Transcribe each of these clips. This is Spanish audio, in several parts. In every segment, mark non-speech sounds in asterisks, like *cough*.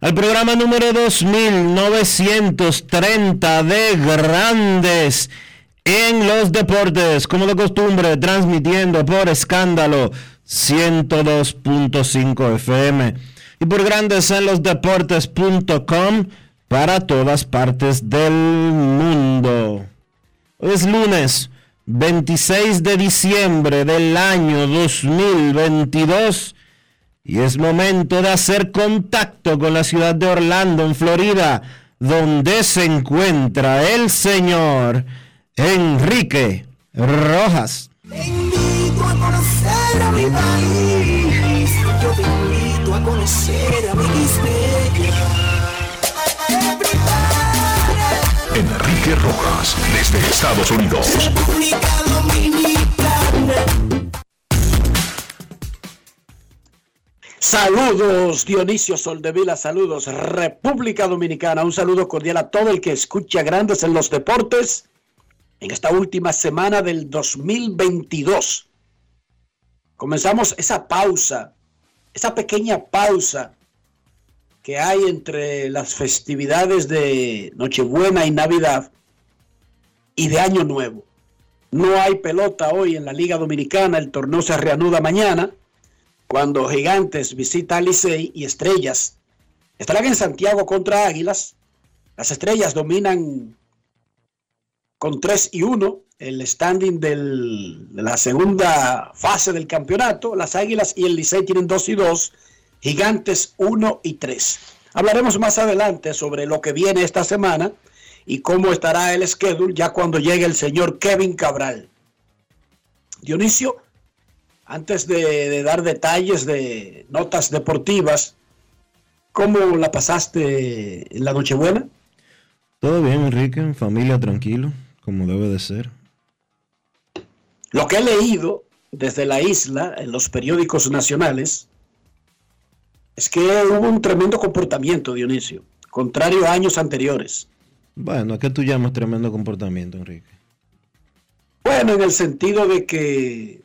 al programa número 2930 de Grandes en los deportes, como de costumbre, transmitiendo por escándalo 102.5 FM y por grandes en los deportes.com para todas partes del mundo. Es lunes 26 de diciembre del año 2022 y es momento de hacer contacto con la ciudad de Orlando, en Florida, donde se encuentra el señor Enrique Rojas. Te invito a conocer a mi país. Yo te invito a conocer a mi Enrique Rojas, desde Estados Unidos. República Dominicana. Saludos Dionisio Soldevila, saludos República Dominicana, un saludo cordial a todo el que escucha Grandes en los Deportes en esta última semana del 2022. Comenzamos esa pausa, esa pequeña pausa que hay entre las festividades de Nochebuena y Navidad y de Año Nuevo. No hay pelota hoy en la Liga Dominicana, el torneo se reanuda mañana, cuando Gigantes visita a Licey y Estrellas estarán en Santiago contra Águilas. Las Estrellas dominan con 3 y 1 el standing de la segunda fase del campeonato. Las Águilas y el Licey tienen 2 y 2, Gigantes 1 y 3. Hablaremos más adelante sobre lo que viene esta semana y cómo estará el schedule ya cuando llegue el señor Kevin Cabral. Dionisio, antes de, de dar detalles de notas deportivas, ¿cómo la pasaste en la Nochebuena? Todo bien, Enrique, familia tranquilo como debe de ser. Lo que he leído desde la isla en los periódicos nacionales es que hubo un tremendo comportamiento, Dionisio, contrario a años anteriores. Bueno, ¿a qué tú llamas tremendo comportamiento, Enrique? Bueno, en el sentido de que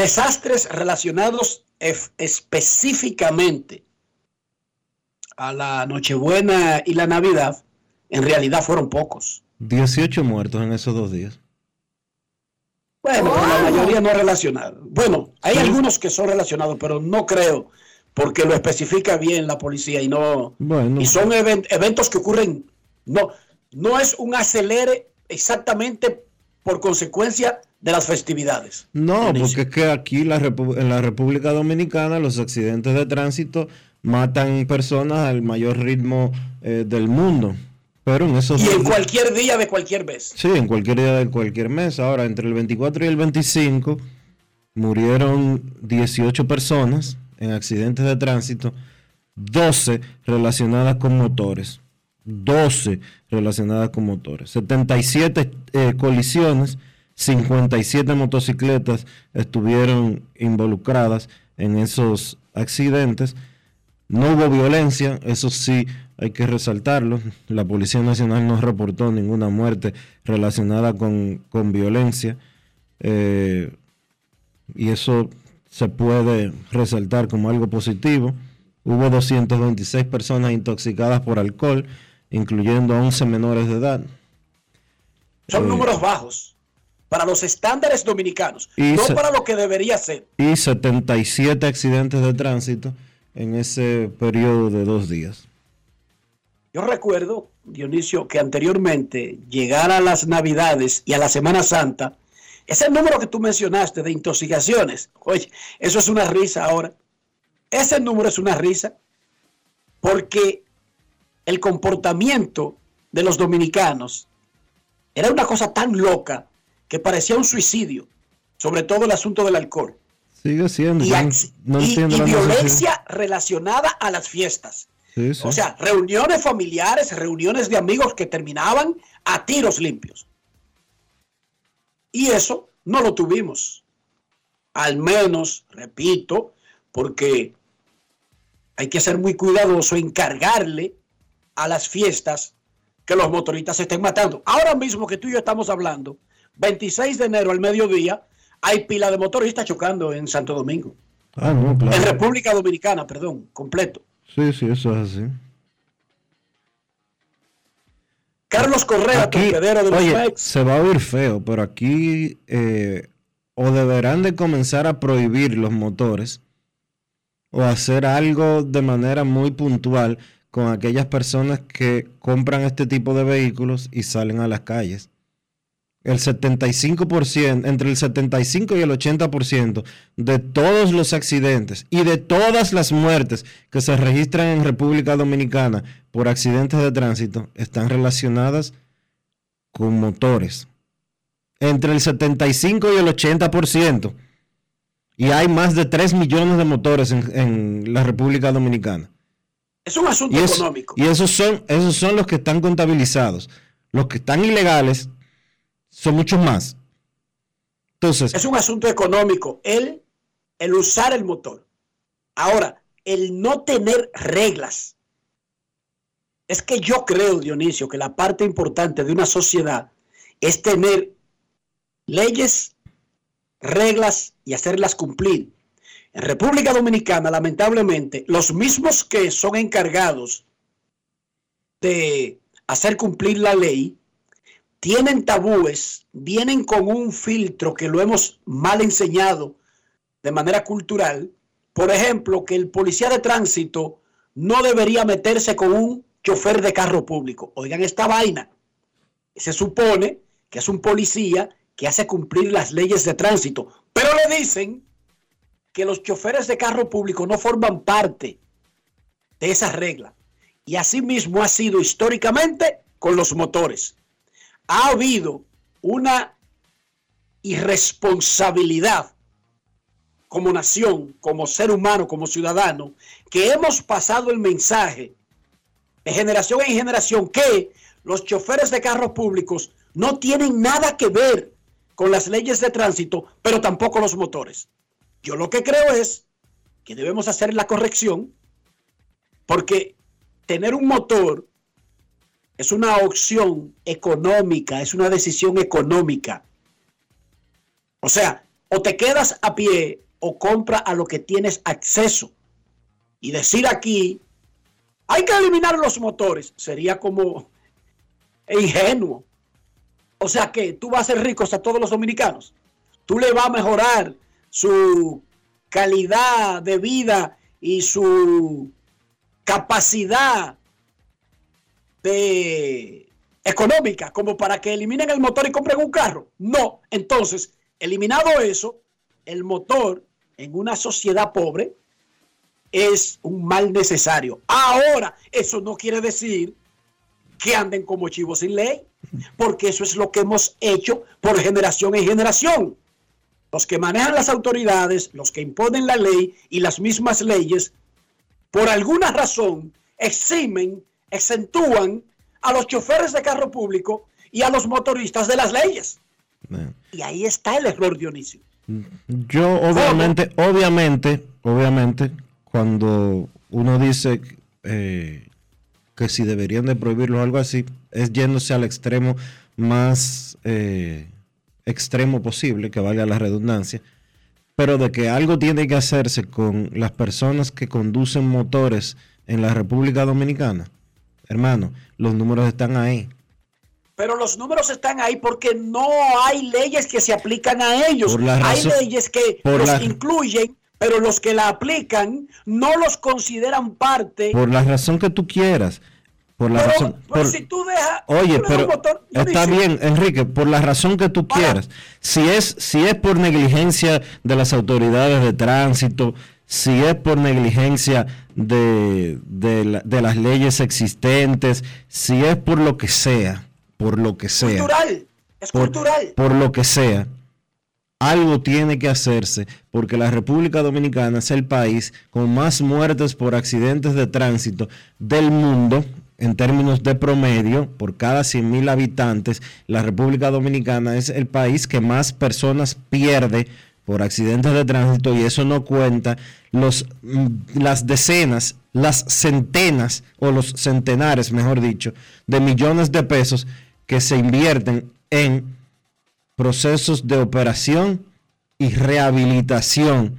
desastres relacionados específicamente a la Nochebuena y la Navidad, en realidad fueron pocos. 18 muertos en esos dos días. Bueno, la mayoría no relacionados. Bueno, hay algunos que son relacionados, pero no creo, porque lo especifica bien la policía y no. Y son eventos que ocurren. No, no es un acelere exactamente por consecuencia de las festividades. No, porque es que aquí la en la República Dominicana los accidentes de tránsito matan personas al mayor ritmo eh, del mundo. Pero en esos y en cualquier día de cualquier mes. Sí, en cualquier día de cualquier mes. Ahora, entre el 24 y el 25 murieron 18 personas en accidentes de tránsito, 12 relacionadas con motores. 12 relacionadas con motores. 77 eh, colisiones, 57 motocicletas estuvieron involucradas en esos accidentes. No hubo violencia, eso sí hay que resaltarlo. La Policía Nacional no reportó ninguna muerte relacionada con, violencia. Eh, y eso se puede resaltar como algo positivo. Hubo 226 personas intoxicadas por alcohol, incluyendo 11 menores de edad. Son eh, números bajos para los estándares dominicanos, no para lo que debería ser. Y 77 accidentes de tránsito en ese periodo de dos días. Yo recuerdo, Dionisio, que anteriormente, llegar a las Navidades y a la Semana Santa, ese número que tú mencionaste de intoxicaciones, oye, eso es una risa ahora. Ese número es una risa porque el comportamiento de los dominicanos era una cosa tan loca que parecía un suicidio, sobre todo el asunto del alcohol. Sigue siendo. Y, violencia relacionada a las fiestas. O sea, reuniones familiares, reuniones de amigos que terminaban a tiros limpios. Y eso no lo tuvimos. Al menos, repito, porque hay que ser muy cuidadoso en cargarle a las fiestas que los motoristas se estén matando. Ahora mismo que tú y yo estamos hablando, 26 de enero al mediodía, hay pila de motoristas chocando en Santo Domingo. Ah, no, claro. En República Dominicana, perdón, completo. Sí, sí, eso es así. Carlos Correa, torpedero de los oye, Se va a oír feo, pero aquí eh, o deberán de comenzar a prohibir los motores o hacer algo de manera muy puntual con aquellas personas que compran este tipo de vehículos y salen a las calles. El 75%, entre el 75 y el 80% de todos los accidentes y de todas las muertes que se registran en República Dominicana por accidentes de tránsito están relacionadas con motores. Entre el 75 y el 80%. Y hay más de 3 millones de motores en la República Dominicana. Es un asunto económico. Y esos son, esos son los que están contabilizados. Los que están ilegales son muchos más. Entonces. Es un asunto económico. El, el usar el motor. Ahora, el no tener reglas. Es que yo creo, Dionisio, que la parte importante de una sociedad es tener leyes, reglas y hacerlas cumplir. En República Dominicana, lamentablemente, los mismos que son encargados de hacer cumplir la ley tienen tabúes, vienen con un filtro que lo hemos mal enseñado de manera cultural. Por ejemplo, que el policía de tránsito no debería meterse con un chofer de carro público. Oigan esta vaina. Se supone que es un policía que hace cumplir las leyes de tránsito, pero le dicen que los choferes de carro público no forman parte de esa regla. Y así mismo ha sido históricamente con los motores. Ha habido una irresponsabilidad como nación, como ser humano, como ciudadano, que hemos pasado el mensaje de generación en generación que los choferes de carros públicos no tienen nada que ver con las leyes de tránsito, pero tampoco los motores. Yo lo que creo es que debemos hacer la corrección porque tener un motor es una opción económica, es una decisión económica. O sea, o te quedas a pie o compra a lo que tienes acceso. Y decir aquí, hay que eliminar los motores, sería como *laughs* ingenuo. O sea que tú vas a ser rico a todos los dominicanos. Tú le vas a mejorar su calidad de vida y su capacidad económica como para que eliminen el motor y compren un carro. No, entonces, eliminado eso, el motor en una sociedad pobre es un mal necesario. Ahora, eso no quiere decir que anden como chivos sin ley, porque eso es lo que hemos hecho por generación en generación. Los que manejan las autoridades, los que imponen la ley y las mismas leyes, por alguna razón eximen, exentúan a los choferes de carro público y a los motoristas de las leyes. Y ahí está el error, Dionisio. Yo obviamente, obviamente, obviamente, cuando uno dice eh, que si deberían de prohibirlo o algo así, es yéndose al extremo más eh, extremo posible, que valga la redundancia, pero de que algo tiene que hacerse con las personas que conducen motores en la República Dominicana, hermano, los números están ahí. Pero los números están ahí porque no hay leyes que se aplican a ellos. hay leyes que los incluyen, pero los que la aplican no los consideran parte. Por la razón que tú quieras. Por la razón. si tú dejas. Oye, pero está bien, Enrique, por la razón que tú quieras. Si es, si es por negligencia de las autoridades de tránsito, si es por negligencia de, de, las leyes existentes, si es por lo que sea, por lo que sea. Cultural, es cultural. Por lo que sea, algo tiene que hacerse porque la República Dominicana es el país con más muertes por accidentes de tránsito del mundo en términos de promedio, por cada 100.000 habitantes, la República Dominicana es el país que más personas pierde por accidentes de tránsito y eso no cuenta los, mm, las decenas, las centenas o los centenares, mejor dicho, de millones de pesos que se invierten en procesos de operación y rehabilitación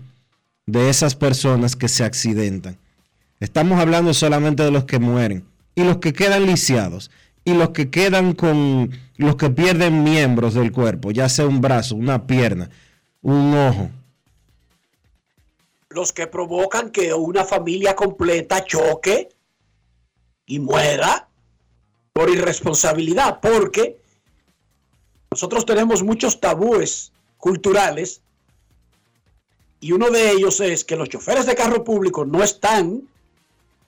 de esas personas que se accidentan. Estamos hablando solamente de los que mueren y los que quedan lisiados y los que quedan con los que pierden miembros del cuerpo, ya sea un brazo, una pierna, un ojo. Los que provocan que una familia completa choque y muera por irresponsabilidad, porque nosotros tenemos muchos tabúes culturales y uno de ellos es que los choferes de carro público no están,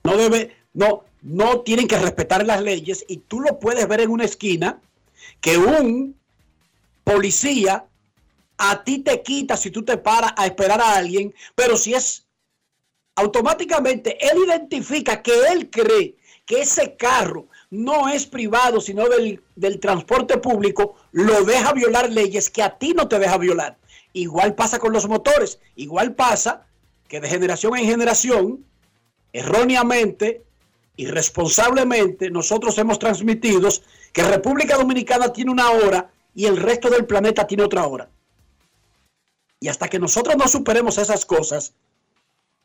no debe, no, no tienen que respetar las leyes y tú lo puedes ver en una esquina que un policía a ti te quita si tú te paras a esperar a alguien, pero si es automáticamente, él identifica que él cree que ese carro no es privado, sino del, del transporte público, lo deja violar leyes que a ti no te deja violar. Igual pasa con los motores, igual pasa que de generación en generación, erróneamente, irresponsablemente nosotros hemos transmitido que República Dominicana tiene una hora y el resto del planeta tiene otra hora. Y hasta que nosotros no superemos esas cosas,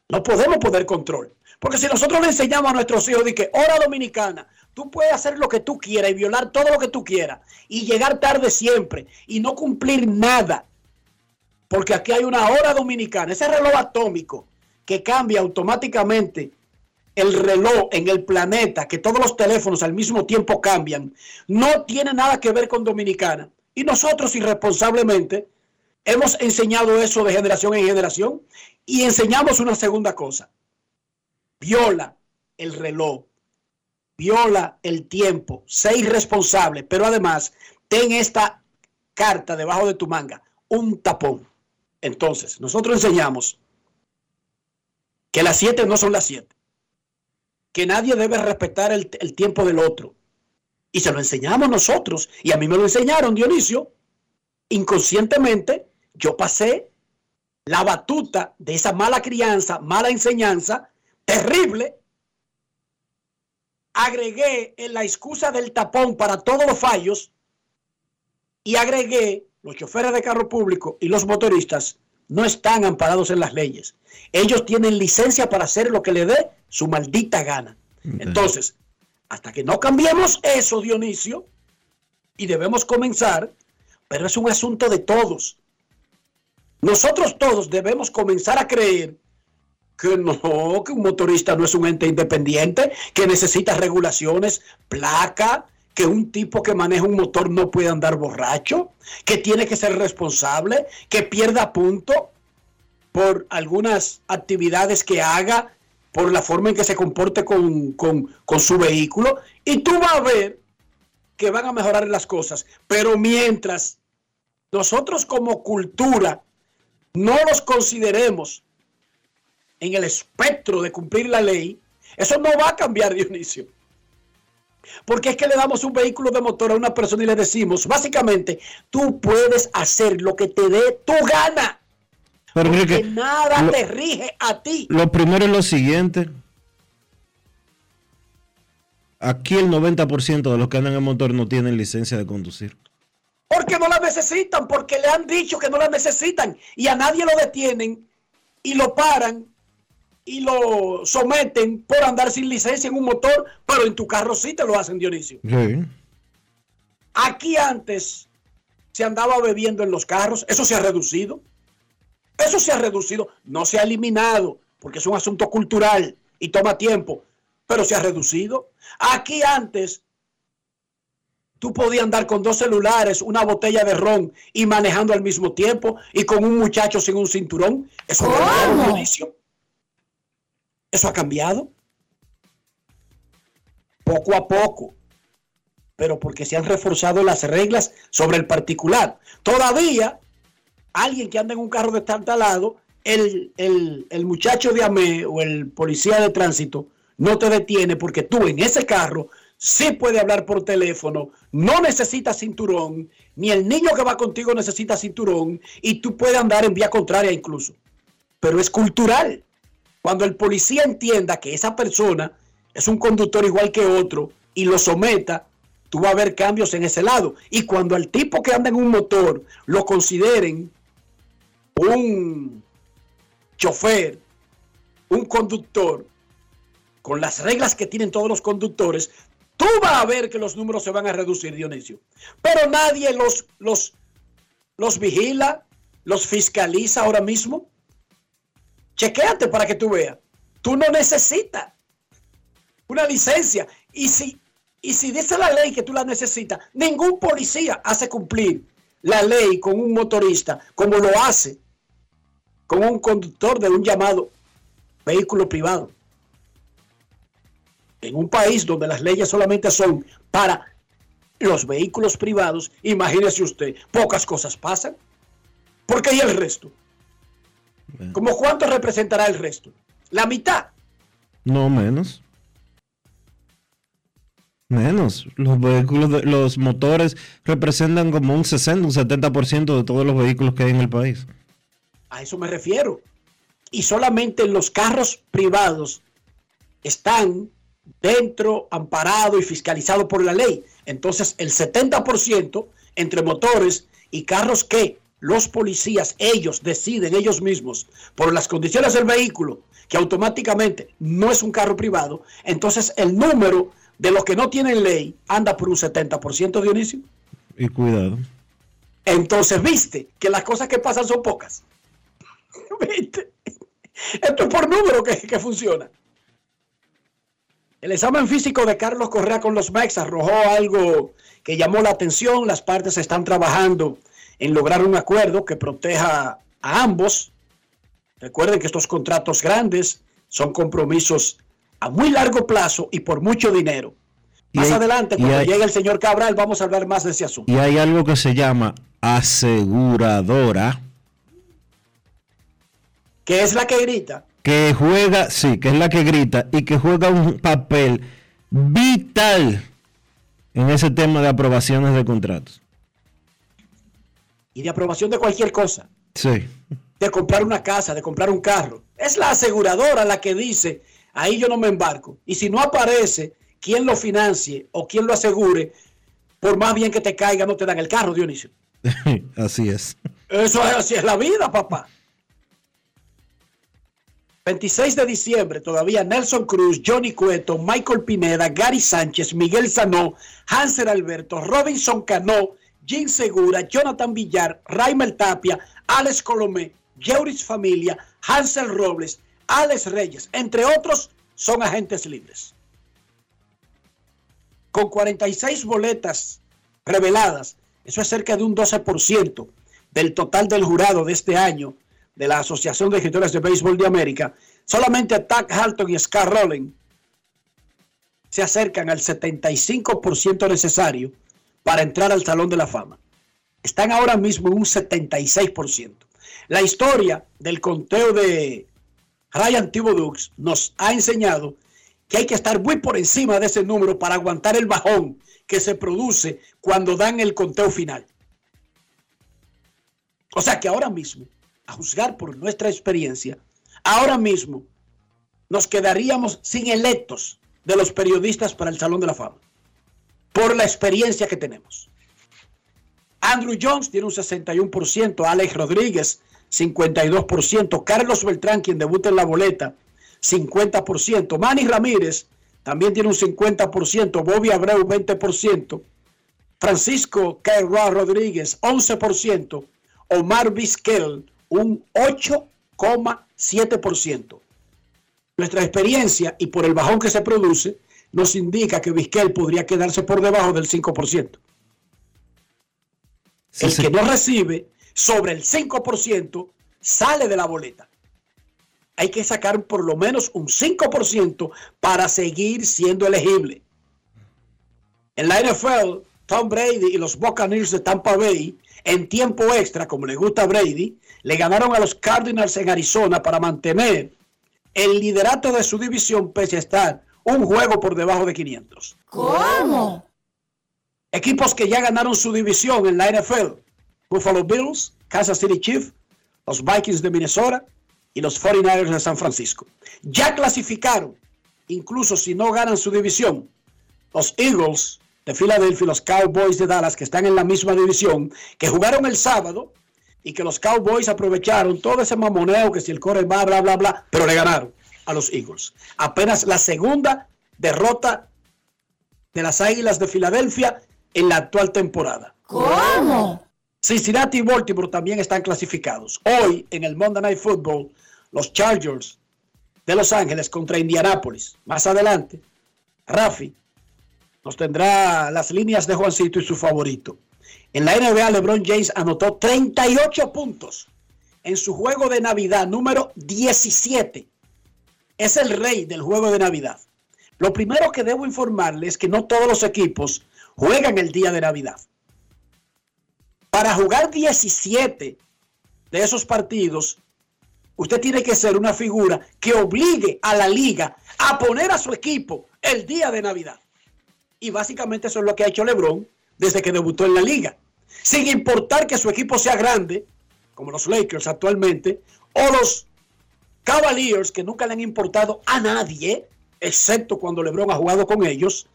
no podemos poder control. Porque si nosotros le enseñamos a nuestros hijos de que hora dominicana, tú puedes hacer lo que tú quieras y violar todo lo que tú quieras y llegar tarde siempre y no cumplir nada. Porque aquí hay una hora dominicana, ese reloj atómico que cambia automáticamente el reloj en el planeta, que todos los teléfonos al mismo tiempo cambian, no tiene nada que ver con Dominicana. Y nosotros irresponsablemente hemos enseñado eso de generación en generación y enseñamos una segunda cosa. Viola el reloj, viola el tiempo, sé irresponsable, pero además ten esta carta debajo de tu manga, un tapón. Entonces, nosotros enseñamos que las siete no son las siete que nadie debe respetar el, tiempo del otro. Y se lo enseñamos nosotros. Y a mí me lo enseñaron, Dionisio. Inconscientemente, yo pasé la batuta de esa mala crianza, mala enseñanza, terrible. Agregué en la excusa del tapón para todos los fallos y agregué los choferes de carro público y los motoristas no están amparados en las leyes. Ellos tienen licencia para hacer lo que le dé su maldita gana. Entonces, hasta que no cambiemos eso, Dionisio, y debemos comenzar, pero es un asunto de todos. Nosotros todos debemos comenzar a creer que no, que un motorista no es un ente independiente, que necesita regulaciones, placa, que un tipo que maneja un motor no puede andar borracho, que tiene que ser responsable, que pierda punto por algunas actividades que haga, por la forma en que se comporte con, con su vehículo, y tú vas a ver que van a mejorar las cosas. Pero mientras nosotros como cultura no los consideremos en el espectro de cumplir la ley, eso no va a cambiar, *laughs* Dionisio. Porque es que le damos un vehículo de motor a una persona y le decimos, básicamente, tú puedes hacer lo que te dé tu gana. Pero creo Que que nada lo- te rige a ti. lo primero es lo siguiente. Aquí el 90% de los que andan en motor no tienen licencia de conducir. Porque no la necesitan, porque le han dicho que no la necesitan y a nadie lo detienen y lo paran y lo someten por andar sin licencia en un motor, pero en tu carro sí te lo hacen, Dionisio. Sí. Aquí antes se andaba bebiendo en los carros, eso se ha reducido. Eso se ha reducido, no se ha eliminado, porque es un asunto cultural y toma tiempo, pero se ha reducido. Aquí antes tú podías andar con dos celulares, una botella de ron y manejando al mismo tiempo y con un muchacho sin un cinturón. Eso ha cambiado, Dionisio. Eso ha cambiado. Poco a poco pero porque se han reforzado las reglas sobre el particular. Todavía, alguien que anda en un carro de lado, el, el, el muchacho de AME o el policía de tránsito no te detiene porque tú en ese carro sí puedes hablar por teléfono, no necesitas cinturón, ni el niño que va contigo necesita cinturón y tú puedes andar en vía contraria incluso. Pero es cultural. Cuando el policía entienda que esa persona es un conductor igual que otro y lo someta, tú vas a ver cambios en ese lado. Y cuando al tipo que anda en un motor lo consideren un chofer, un conductor, con las reglas que tienen todos los conductores, tú vas a ver que los números se van a reducir, Dionisio. Pero nadie los, los, los vigila, los fiscaliza ahora mismo. Chequéate para que tú veas. Tú no necesitas una licencia. Y si y si dice la ley que tú la necesitas, ningún policía hace cumplir la ley con un motorista como lo hace con un conductor de un llamado vehículo privado. En un país donde las leyes solamente son para los vehículos privados, imagínese usted, pocas cosas pasan. Porque hay el resto. ¿Cómo cuánto representará el resto? La mitad. No menos. Menos. Los vehículos, de- los motores representan como un 60, un 70% de todos los vehículos que hay en el país. A eso me refiero. Y solamente los carros privados están dentro, amparado y fiscalizado por la ley. Entonces, el 70% entre motores y carros que los policías, ellos deciden ellos mismos por las condiciones del vehículo, que automáticamente no es un carro privado, entonces el número de los que no tienen ley anda por un 70%, Dionisio. Y cuidado. Entonces, viste que las cosas que pasan son pocas. *laughs* ¿Viste? Esto es por número que, que funciona. El examen físico de Carlos Correa con los Mex arrojó algo que llamó la atención. Las partes están trabajando en lograr un acuerdo que proteja a ambos. Recuerden que estos contratos grandes son compromisos a muy largo plazo y por mucho dinero. Más hay- adelante, cuando hay- llegue el señor Cabral, vamos a hablar más de ese asunto. Y hay algo que se llama aseguradora, Que es la que grita. que juega, sí, que es la que grita y que juega un papel vital en ese tema de aprobaciones de contratos. Y de aprobación de cualquier cosa, Sí. de comprar una casa, de comprar un carro. Es la aseguradora la que dice, ahí yo no me embarco. Y si no aparece quien lo financie o quien lo asegure, por más bien que te caiga, no te dan el carro, Dionisio. *laughs* Así es. Eso es así es la vida, papá. 26 de diciembre, todavía Nelson Cruz, Johnny Cueto, Michael Pineda, Gary Sánchez, Miguel Sanó, Hanser Alberto, Robinson Cano, Jim Segura, Jonathan Villar, Raimel Tapia, Alex Colomé, Jeuris Familia, Hansel Robles, Alex Reyes, entre otros, son agentes libres. Con 46 boletas reveladas, eso es cerca de un 12% del total del jurado de este año de la Asociación de Escritores de Béisbol de América, solamente Tack Halton y Scar Rowling se acercan al 75% necesario para entrar al Salón de la Fama. Están ahora mismo en un 76%. La historia del conteo de Ryan Thibodeau nos ha enseñado que hay que estar muy por encima de ese número para aguantar el bajón que se produce cuando dan el conteo final. O sea que ahora mismo a juzgar por nuestra experiencia, ahora mismo nos quedaríamos sin electos de los periodistas para el Salón de la Fama, por la experiencia que tenemos. Andrew Jones tiene un 61%, Alex Rodríguez 52%, Carlos Beltrán, quien debuta en la boleta, 50%, Manny Ramírez también tiene un 50%, Bobby Abreu 20%, Francisco Cairua Rodríguez 11%, Omar Vizquel un 8,7%. Nuestra experiencia y por el bajón que se produce nos indica que Vizquel podría quedarse por debajo del 5%. el que no recibe sobre el 5% sale de la boleta. Hay que sacar por lo menos un 5% para seguir siendo elegible. En la NFL, Tom Brady y los Buccaneers de Tampa Bay, en tiempo extra, como le gusta a Brady, le ganaron a los Cardinals en Arizona para mantener el liderato de su división pese a estar un juego por debajo de 500. ¿Cómo? Equipos que ya ganaron su división en la NFL. Buffalo Bills, Kansas City Chiefs, los Vikings de Minnesota y los 49ers de San Francisco. Ya clasificaron, incluso si no ganan su división, los Eagles de Filadelfia y los Cowboys de Dallas, que están en la misma división, que jugaron el sábado y que los Cowboys aprovecharon todo ese mamoneo que si el core va, bla, bla, bla, pero le ganaron a los Eagles. Apenas la segunda derrota de las Águilas de Filadelfia en la actual temporada. ¿Cómo? Cincinnati y Baltimore también están clasificados. Hoy en el Monday Night Football, los Chargers de Los Ángeles contra Indianápolis. Más adelante, Rafi nos tendrá las líneas de Juancito y su favorito. En la NBA, LeBron James anotó 38 puntos en su juego de Navidad número 17. Es el rey del juego de Navidad. Lo primero que debo informarles es que no todos los equipos juegan el día de Navidad. Para jugar 17 de esos partidos, usted tiene que ser una figura que obligue a la liga a poner a su equipo el día de Navidad. Y básicamente eso es lo que ha hecho LeBron desde que debutó en la liga. Sin importar que su equipo sea grande, como los Lakers actualmente, o los Cavaliers, que nunca le han importado a nadie, excepto cuando LeBron ha jugado con ellos,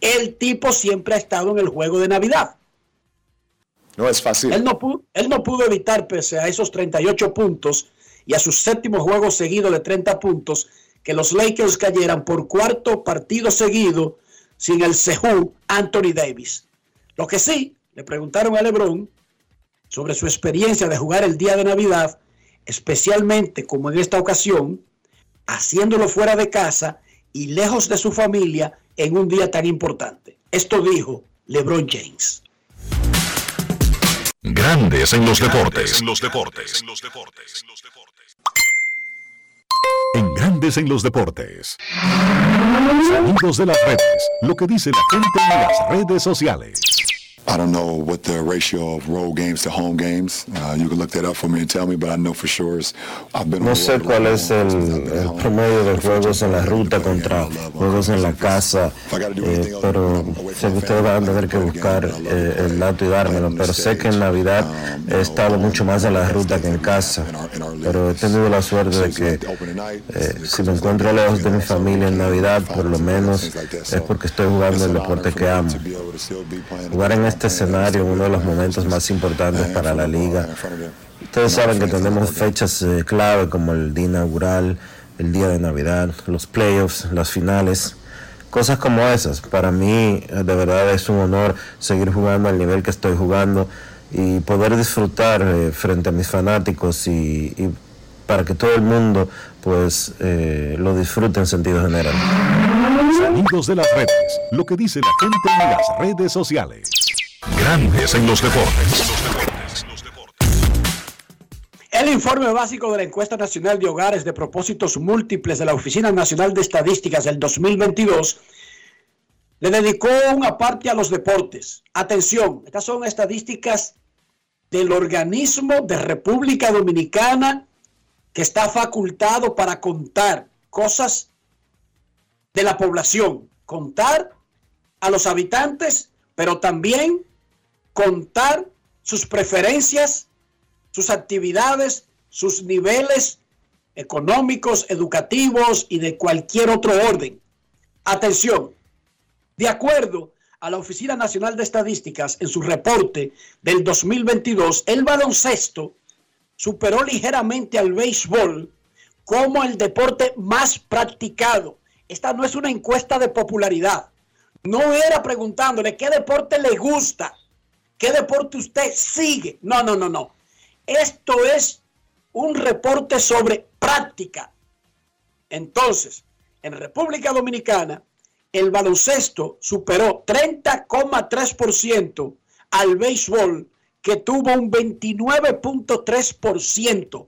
el tipo siempre ha estado en el juego de Navidad. No es fácil. Él no, pudo, él no pudo evitar, pese a esos 38 puntos y a su séptimo juego seguido de 30 puntos, que los Lakers cayeran por cuarto partido seguido sin el Sehu Anthony Davis. Lo que sí, le preguntaron a LeBron sobre su experiencia de jugar el día de Navidad, especialmente como en esta ocasión, haciéndolo fuera de casa y lejos de su familia en un día tan importante. Esto dijo LeBron James. Grandes en los deportes. En los deportes. En Grandes en los deportes. Sonidos de las redes. Lo que dice la gente en las redes sociales. I don't know what the ratio of road games to home games. Uh, you can look that up for me and tell me, but I know for sure is I've been. No sé cuál es el, el promedio de juegos en la ruta contra juegos en la casa, eh, pero sé que ustedes van a tener que buscar eh, el dato y dármelo. Pero sé que en Navidad he estado mucho más en la ruta que en casa. Pero he tenido la suerte de que eh, si me encuentro lejos de mi familia en Navidad, por lo menos es porque estoy jugando el deporte que amo. Jugar en este escenario, uno de los momentos más importantes para la liga. Ustedes saben que tenemos fechas eh, clave como el día inaugural, el día de Navidad, los playoffs, las finales, cosas como esas. Para mí, eh, de verdad, es un honor seguir jugando al nivel que estoy jugando y poder disfrutar eh, frente a mis fanáticos y, y, para que todo el mundo pues eh, lo disfrute en sentido general. Sonidos de las redes. Lo que dice la gente en las redes sociales. Grandes en los deportes. El informe básico de la encuesta nacional de hogares de propósitos múltiples de la Oficina Nacional de Estadísticas del 2022 le dedicó una parte a los deportes. Atención, estas son estadísticas del organismo de República Dominicana que está facultado para contar cosas de la población, contar a los habitantes, pero también contar sus preferencias, sus actividades, sus niveles económicos, educativos y de cualquier otro orden. Atención, de acuerdo a la Oficina Nacional de Estadísticas en su reporte del 2022, el baloncesto superó ligeramente al béisbol como el deporte más practicado. Esta no es una encuesta de popularidad. No era preguntándole qué deporte le gusta, qué deporte usted sigue. No, no, no, no. Esto es un reporte sobre práctica. Entonces, en República Dominicana, el baloncesto superó 30,3% al béisbol, que tuvo un 29.3%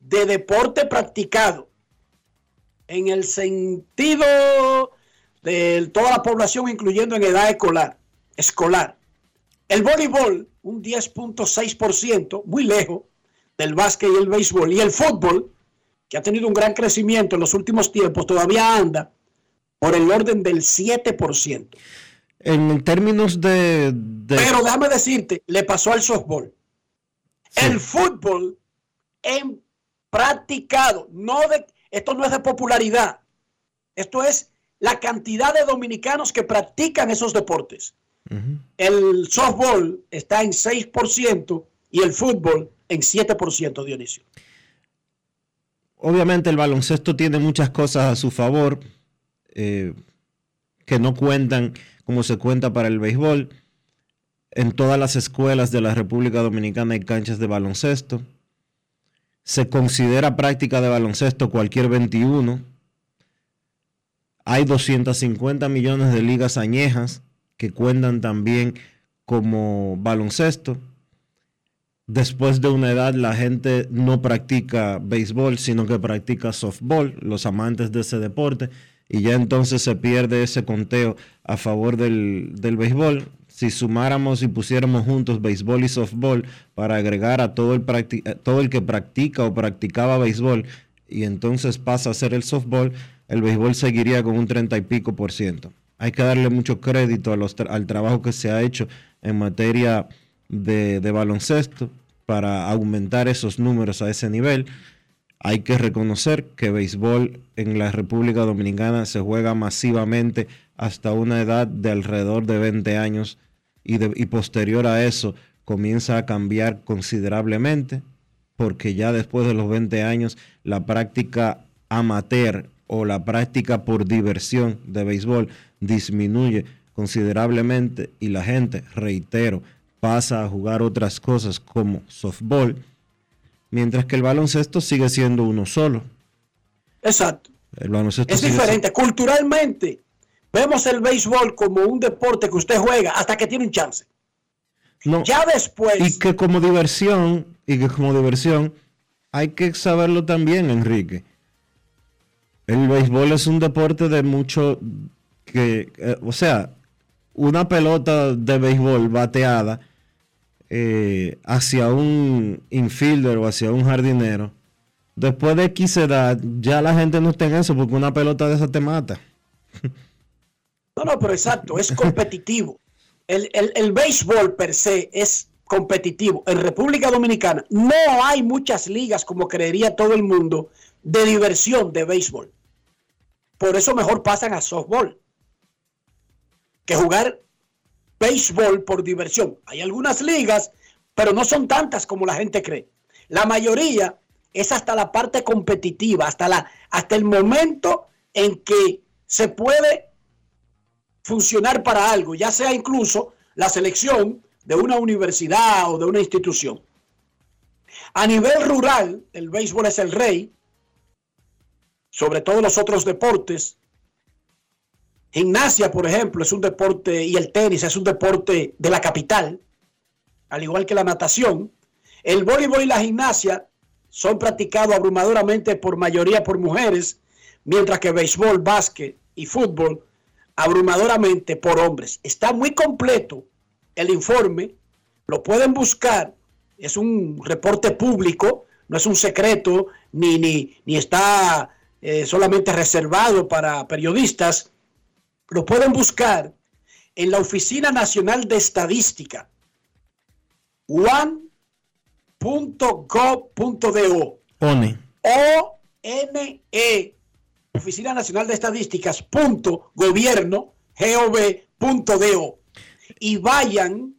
de deporte practicado. En el sentido de toda la población, incluyendo en edad escolar. escolar. El voleibol, un 10.6%, muy lejos del básquet y el béisbol. Y el fútbol, que ha tenido un gran crecimiento en los últimos tiempos, todavía anda por el orden del 7%. En términos de, Pero déjame decirte, le pasó al softball. El fútbol en practicado, no de, esto no es de popularidad, esto es la cantidad de dominicanos que practican esos deportes. El softball está en 6% y el fútbol en 7%, Dionisio. Obviamente el baloncesto tiene muchas cosas a su favor eh, que no cuentan como se cuenta para el béisbol. En todas las escuelas de la República Dominicana hay canchas de baloncesto. Se considera práctica de baloncesto cualquier 21. Hay 250 millones de ligas añejas que cuentan también como baloncesto. Después de una edad la gente no practica béisbol, sino que practica softball, los amantes de ese deporte, y ya entonces se pierde ese conteo a favor del, béisbol. Si sumáramos y pusiéramos juntos béisbol y softball para agregar a todo el, todo el que practica o practicaba béisbol y entonces pasa a ser el softball, el béisbol seguiría con un 30 y pico por ciento. Hay que darle mucho crédito al trabajo que se ha hecho en materia de, baloncesto para aumentar esos números a ese nivel. Hay que reconocer que béisbol en la República Dominicana se juega masivamente hasta una edad de alrededor de 20 años y, posterior a eso comienza a cambiar considerablemente porque ya después de los 20 años la práctica amateur o la práctica por diversión de béisbol disminuye considerablemente y la gente, reitero, pasa a jugar otras cosas como softball, mientras que el baloncesto sigue siendo uno solo. Exacto. El baloncesto es diferente. Culturalmente, vemos el béisbol como un deporte que usted juega hasta que tiene un chance. No, ya después. Y que como diversión, y que como diversión, hay que saberlo también, Enrique. El béisbol es un deporte de mucho que, eh, o sea, una pelota de béisbol bateada eh, hacia un infielder o hacia un jardinero, después de X edad, ya la gente no está en eso porque una pelota de esa te mata. *laughs* No, no, pero exacto, es competitivo. El, el béisbol per se es competitivo. En República Dominicana no hay muchas ligas, como creería todo el mundo, de diversión de béisbol. Por eso mejor pasan a softball que jugar béisbol por diversión. Hay algunas ligas, pero no son tantas como la gente cree. La mayoría es hasta la parte competitiva, hasta, la, hasta el momento en que se puede funcionar para algo, ya sea incluso la selección de una universidad o de una institución. A nivel rural, el béisbol es el rey, sobre todos los otros deportes, Gimnasia, por ejemplo, es un deporte, y el tenis es un deporte de la capital, al igual que la natación. El voleibol y la gimnasia son practicados abrumadoramente por mayoría por mujeres, mientras que béisbol, básquet y fútbol abrumadoramente por hombres. Está muy completo el informe, lo pueden buscar, es un reporte público, no es un secreto, ni, ni, ni está eh, solamente reservado para periodistas lo pueden buscar en la Oficina Nacional de Estadística, one.gov.do. ONE. O-N-E, Oficina Nacional de Estadísticas, punto, gobierno, gov.do. Y vayan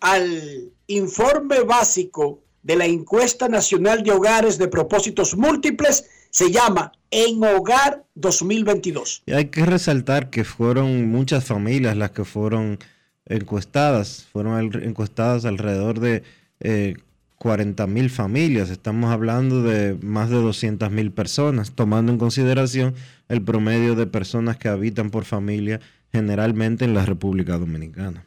al informe básico de la encuesta nacional de hogares de propósitos múltiples, se llama En Hogar 2022. Y hay que resaltar que fueron muchas familias las que fueron encuestadas, fueron encuestadas alrededor de eh, 40 mil familias, estamos hablando de más de 200 mil personas, tomando en consideración el promedio de personas que habitan por familia generalmente en la República Dominicana.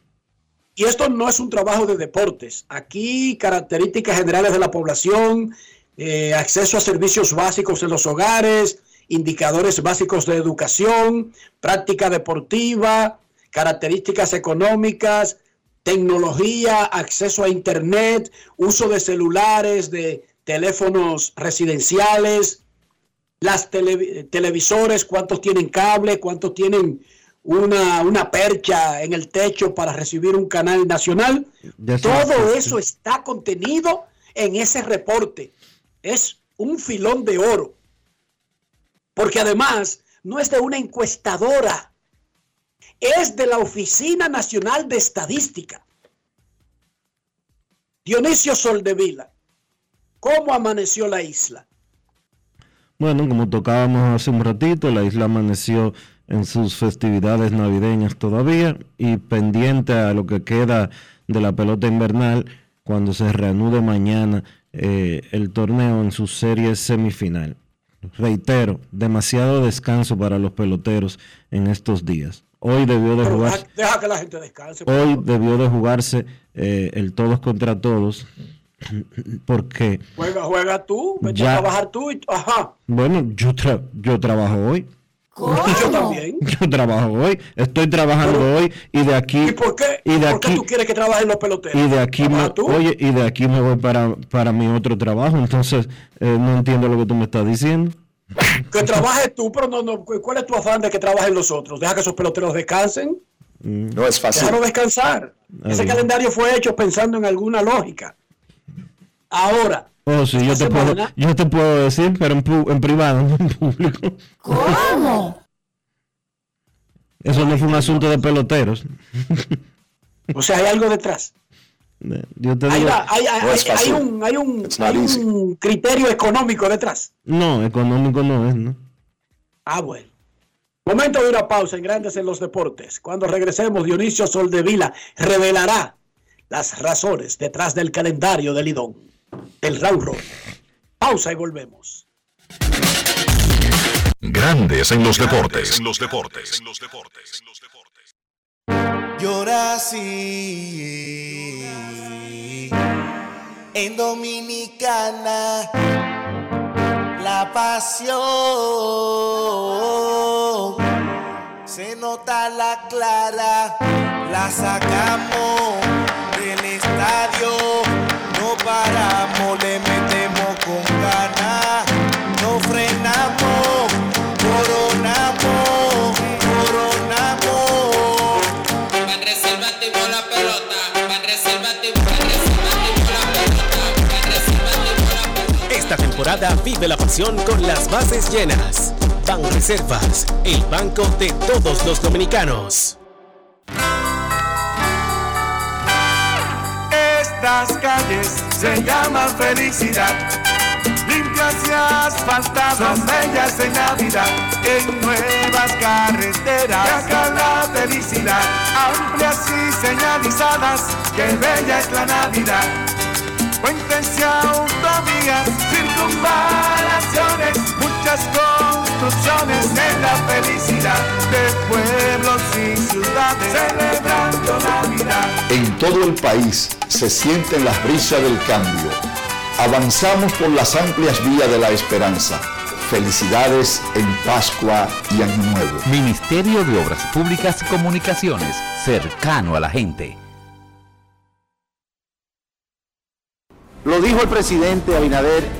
Y esto no es un trabajo de deportes. Aquí características generales de la población, eh, acceso a servicios básicos en los hogares, indicadores básicos de educación, práctica deportiva, características económicas, tecnología, acceso a Internet, uso de celulares, de teléfonos residenciales, las tele- televisores, cuántos tienen cable, cuántos tienen una, una percha en el techo para recibir un canal nacional. Todo eso está contenido en ese reporte. Es un filón de oro. Porque además no es de una encuestadora, es de la Oficina Nacional de Estadística. Dionisio Soldevila, ¿cómo amaneció la isla? Bueno, como tocábamos hace un ratito, la isla amaneció en sus festividades navideñas todavía y pendiente a lo que queda de la pelota invernal cuando se reanude mañana eh, el torneo en su serie semifinal. Reitero, demasiado descanso para los peloteros en estos días. Hoy debió de jugarse, deja, deja que la gente descanse. por hoy debió de jugarse eh, el todos contra todos, *clears throat* porque Juega, juega tú, vete Ya. a trabajar tú. Y, ajá, bueno, yo tra- yo trabajo hoy. Yo también. *laughs* Yo trabajo hoy, estoy trabajando Pero- hoy y de aquí ¿Y por qué, y de por qué tú quieres que trabajen los peloteros? y de aquí me, oye, y de aquí me voy para, para mi otro trabajo, entonces eh, no entiendo lo que tú me estás diciendo. Que trabajes tú, pero no, no, ¿cuál es tu afán de que trabajen los otros? Deja que esos peloteros descansen. No es fácil. Déjalo descansar. Ese calendario fue hecho pensando en alguna lógica. Ahora, Oh, sí, yo te, puedo, yo te puedo decir, pero en, pu- en privado, no *laughs* en público. ¿Cómo? Eso no fue un asunto de peloteros. o sea, hay algo detrás. Yo te Hay, digo, una- hay- hay- No es hay- hay fácil. un, hay, un, hay un criterio económico detrás. no, económico no es, ¿no? Ah, bueno. Momento de una pausa en Grandes en los Deportes. Cuando regresemos, Dionisio Soldevila revelará las razones detrás del calendario del Lidón, del round robin. Pausa y volvemos. Grandes en los deportes. En los deportes. En los deportes. Yo nací en Dominicana. La pasión se nota la clara. La sacamos del estadio. Paramos, le metemos con ganas. No frenamos, coronamos, coronamos. La pelota, pan reservativo, pan reservativo la pelota, pan reservativo la pelota. Esta temporada vive la pasión con las bases llenas. Ban Reservas, el banco de todos los dominicanos. Estas calles se llaman felicidad. Limpias y asfaltadas, bellas en Navidad. En nuevas carreteras, y acá la felicidad. Amplias y señalizadas, que bella es la Navidad. Puentes y autovías, muchas construcciones en la felicidad de pueblos y ciudades celebrando Navidad. En todo el país se sienten las brisas del cambio. Avanzamos por las amplias vías de la esperanza. Felicidades en Pascua y Año Nuevo. Ministerio de Obras Públicas y Comunicaciones, cercano a la gente. Lo dijo el presidente Abinader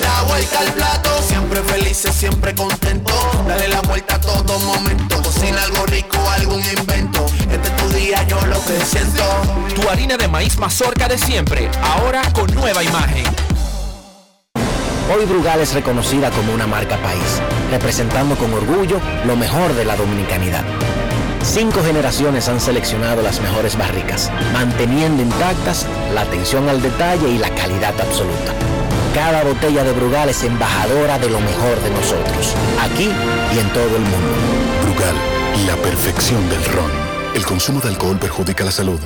La vuelta al plato, siempre felices, siempre contento. Dale la vuelta a todo momento. Cocina algo rico, algún invento. Este es tu día, yo lo que siento. Tu harina de maíz mazorca de siempre, ahora con nueva imagen. Hoy Brugal es reconocida como una marca país, representando con orgullo lo mejor de la dominicanidad. Cinco generaciones han seleccionado las mejores barricas, manteniendo intactas la atención al detalle y la calidad absoluta. Cada botella de Brugal es embajadora de lo mejor de nosotros, aquí y en todo el mundo. Brugal, la perfección del ron. El consumo de alcohol perjudica la salud.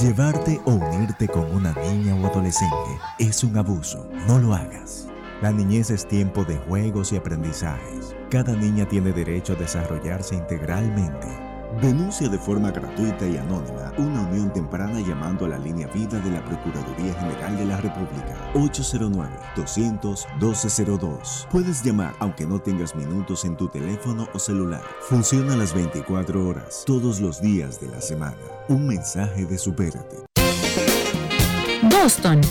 Llevarte o unirte con una niña o adolescente es un abuso. No lo hagas. La niñez es tiempo de juegos y aprendizajes. Cada niña tiene derecho a desarrollarse integralmente. Denuncia de forma gratuita y anónima una unión temprana llamando a la línea vida de la Procuraduría General de la República 809-200-1202. Puedes llamar aunque no tengas minutos en tu teléfono o celular. Funciona las 24 horas, todos los días de la semana. Un mensaje de Supérate. Boston,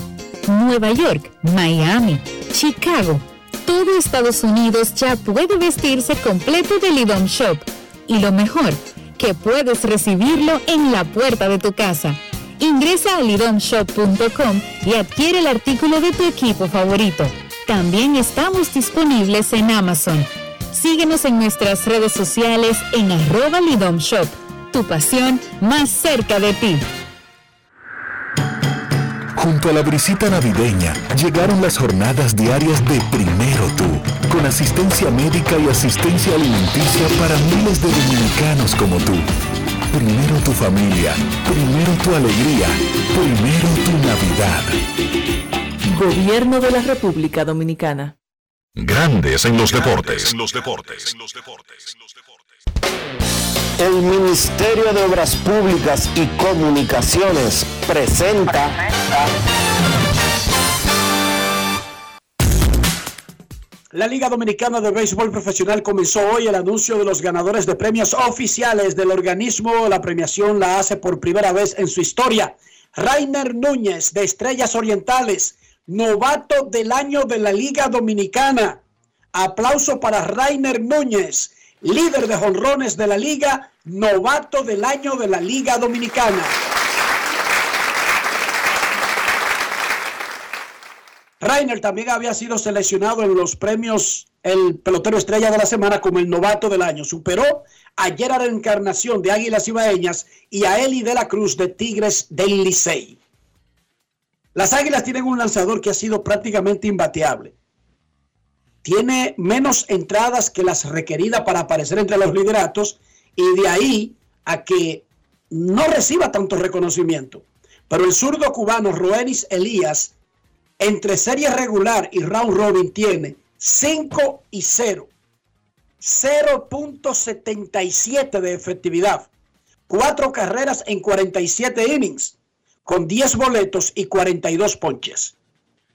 Nueva York, Miami, Chicago. Todo Estados Unidos ya puede vestirse completo de Lidom Shop. Y lo mejor, que puedes recibirlo en la puerta de tu casa. Ingresa a lidomshop.com y adquiere el artículo de tu equipo favorito. También estamos disponibles en Amazon. Síguenos en nuestras redes sociales en arroba lidomshop. Tu pasión más cerca de ti. Junto a la brisita navideña llegaron las jornadas diarias de Primero Tú, con asistencia médica y asistencia alimenticia para miles de dominicanos como tú. Primero tu familia, primero tu alegría, primero tu Navidad. Gobierno de la República Dominicana. Grandes en los deportes. El Ministerio de Obras Públicas y Comunicaciones presenta La Liga Dominicana de Béisbol Profesional comenzó hoy el anuncio de los ganadores de premios oficiales del organismo. La premiación la hace por primera vez en su historia. Rainer Núñez de Estrellas Orientales, novato del año de la Liga Dominicana. Aplauso para Rainer Núñez, líder de jonrones de la liga, novato del año de la Liga Dominicana. Rainer también había sido seleccionado en los premios el pelotero estrella de la semana como el novato del año. Superó a Gerard Encarnación de Águilas Ibaeñas y a Eli de la Cruz de Tigres del Licey. Las Águilas tienen un lanzador que ha sido prácticamente imbateable. Tiene menos entradas que las requeridas para aparecer entre los lideratos y de ahí a que no reciba tanto reconocimiento. Pero el zurdo cubano Roenis Elías entre serie regular y round robin tiene 5 y 0. 0.77 de efectividad. Cuatro carreras en 47 innings, con 10 boletos y 42 ponches.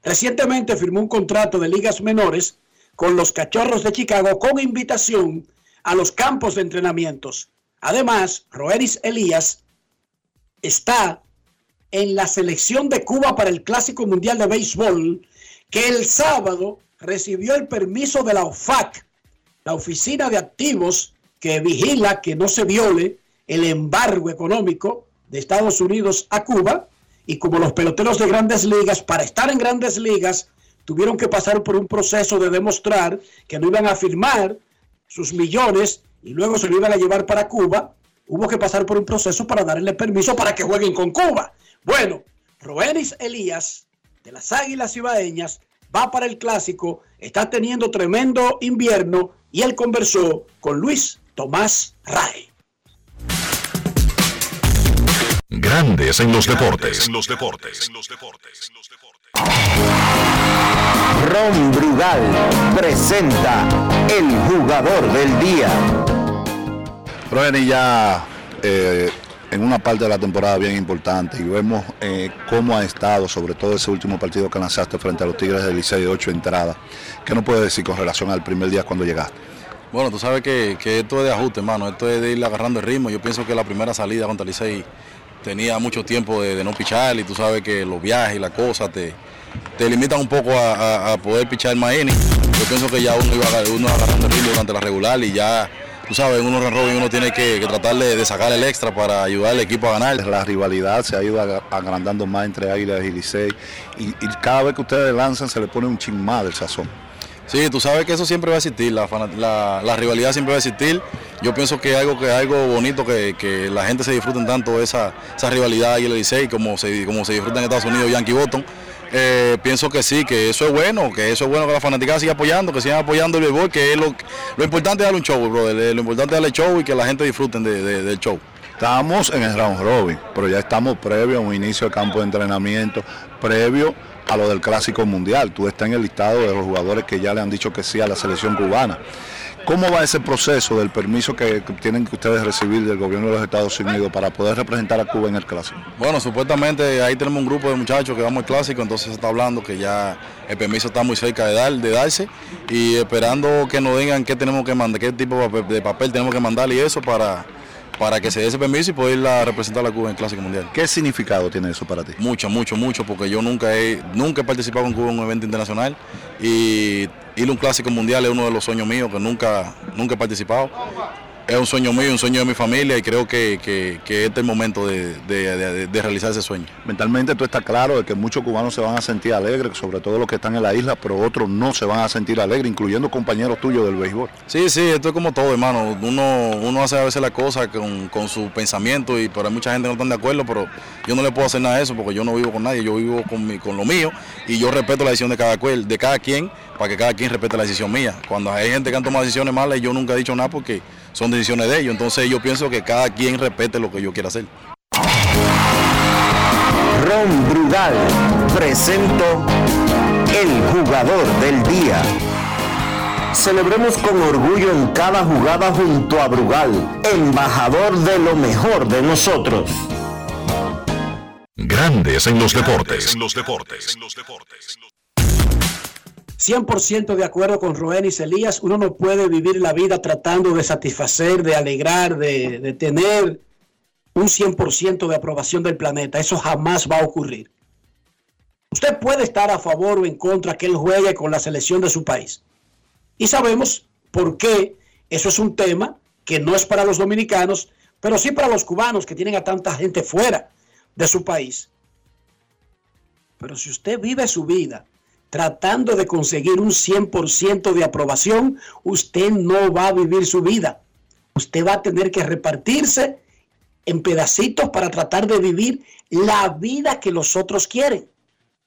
Recientemente firmó un contrato de ligas menores con los Cachorros de Chicago con invitación a los campos de entrenamientos. Además, Roeris Elías está en la selección de Cuba para el Clásico Mundial de Béisbol, que el sábado recibió el permiso de la OFAC, la Oficina de Activos que vigila que no se viole el embargo económico de Estados Unidos a Cuba, y como los peloteros de grandes ligas, para estar en grandes ligas, tuvieron que pasar por un proceso de demostrar que no iban a firmar sus millones y luego se lo iban a llevar para Cuba, hubo que pasar por un proceso para darle permiso para que jueguen con Cuba. Bueno, Roenis Elías de las Águilas Ibaeñas va para el clásico, está teniendo tremendo invierno y él conversó con Luis Tomás Ray. Grandes en los deportes. Ron Brugal presenta el jugador del día. Roeni ya eh, en una parte de la temporada bien importante y vemos eh, cómo ha estado, sobre todo ese último partido que lanzaste frente a los Tigres del Licey de 8 entradas. ¿Qué nos puedes decir con relación al primer día cuando llegaste? Bueno, tú sabes que, que esto es de ajuste, hermano. Esto es de ir agarrando el ritmo. Yo pienso que la primera salida contra el Licey tenía mucho tiempo de, no pichar y tú sabes que los viajes y la cosa te, te limitan un poco a, a- a poder pichar más innings. Yo pienso que ya uno iba agar- uno agarrando el durante la regular y ya, tú sabes, uno robin uno tiene que, que tratar de, sacar el extra para ayudar al equipo a ganar. La rivalidad se ha ido agrandando más entre Águilas y Licey y, y cada vez que ustedes lanzan se le pone un chin más del sazón. Sí, tú sabes que eso siempre va a existir, la, la- rivalidad siempre va a existir. Yo pienso que algo, que, algo bonito que, que la gente se disfruten tanto esa, esa rivalidad y el Licey como se, como se disfruta en Estados Unidos Yankee Boston. Eh, pienso que sí, que eso es bueno, que eso es bueno que la fanaticada siga apoyando, que sigan apoyando el béisbol, que es lo, lo importante es darle un show, brother. eh, Lo importante es darle show y que la gente disfruten de- de- del show. Estamos en el round robin, pero ya estamos previo a un inicio de campo de entrenamiento, previo a lo del clásico mundial. Tú estás en el listado de los jugadores que ya le han dicho que sí a la selección cubana. ¿Cómo va ese proceso del permiso que, tienen que ustedes recibir del gobierno de los Estados Unidos para poder representar a Cuba en el clásico? Bueno, supuestamente ahí tenemos un grupo de muchachos que vamos al clásico, entonces se está hablando que ya el permiso está muy cerca de, dar, de darse y esperando que nos digan qué tenemos que mandar, qué tipo de papel tenemos que mandar y eso para, para que se dé ese permiso y poder ir a representar a Cuba en el clásico mundial. ¿Qué significado tiene eso para ti? Mucho, mucho, mucho, porque yo nunca he, nunca he participado en Cuba en un evento internacional y ir a un clásico mundial es uno de los sueños míos que nunca, nunca he participado. Es un sueño mío, un sueño de mi familia y creo que, que- que este es el momento de, de- de- de realizar ese sueño. Mentalmente tú estás claro de que muchos cubanos se van a sentir alegres, sobre todo los que están en la isla, pero otros no se van a sentir alegres, incluyendo compañeros tuyos del béisbol. Sí, sí, esto es como todo, hermano. Uno, uno hace a veces las cosas con, con su pensamiento y hay mucha gente no está de acuerdo, pero yo no le puedo hacer nada de eso porque yo no vivo con nadie, yo vivo con, mi- con lo mío y yo respeto la decisión de cada, cual, de cada quien para que cada quien respete la decisión mía. Cuando hay gente que han tomado decisiones malas, yo nunca he dicho nada porque son decisiones de ellos. Entonces yo pienso que cada quien respete lo que yo quiera hacer. Ron Brugal presento el jugador del día. Celebremos con orgullo en cada jugada junto a Brugal, embajador de lo mejor de nosotros. Grandes en los deportes. 100% de acuerdo con Roenis Elías, uno no puede vivir la vida tratando de satisfacer, de alegrar, de, de tener un 100% de aprobación del planeta. Eso jamás va a ocurrir. Usted puede estar a favor o en contra que él juegue con la selección de su país. Y sabemos por qué eso es un tema que no es para los dominicanos, pero sí para los cubanos que tienen a tanta gente fuera de su país. Pero si usted vive su vida tratando de conseguir un 100% de aprobación, usted no va a vivir su vida. Usted va a tener que repartirse en pedacitos para tratar de vivir la vida que los otros quieren.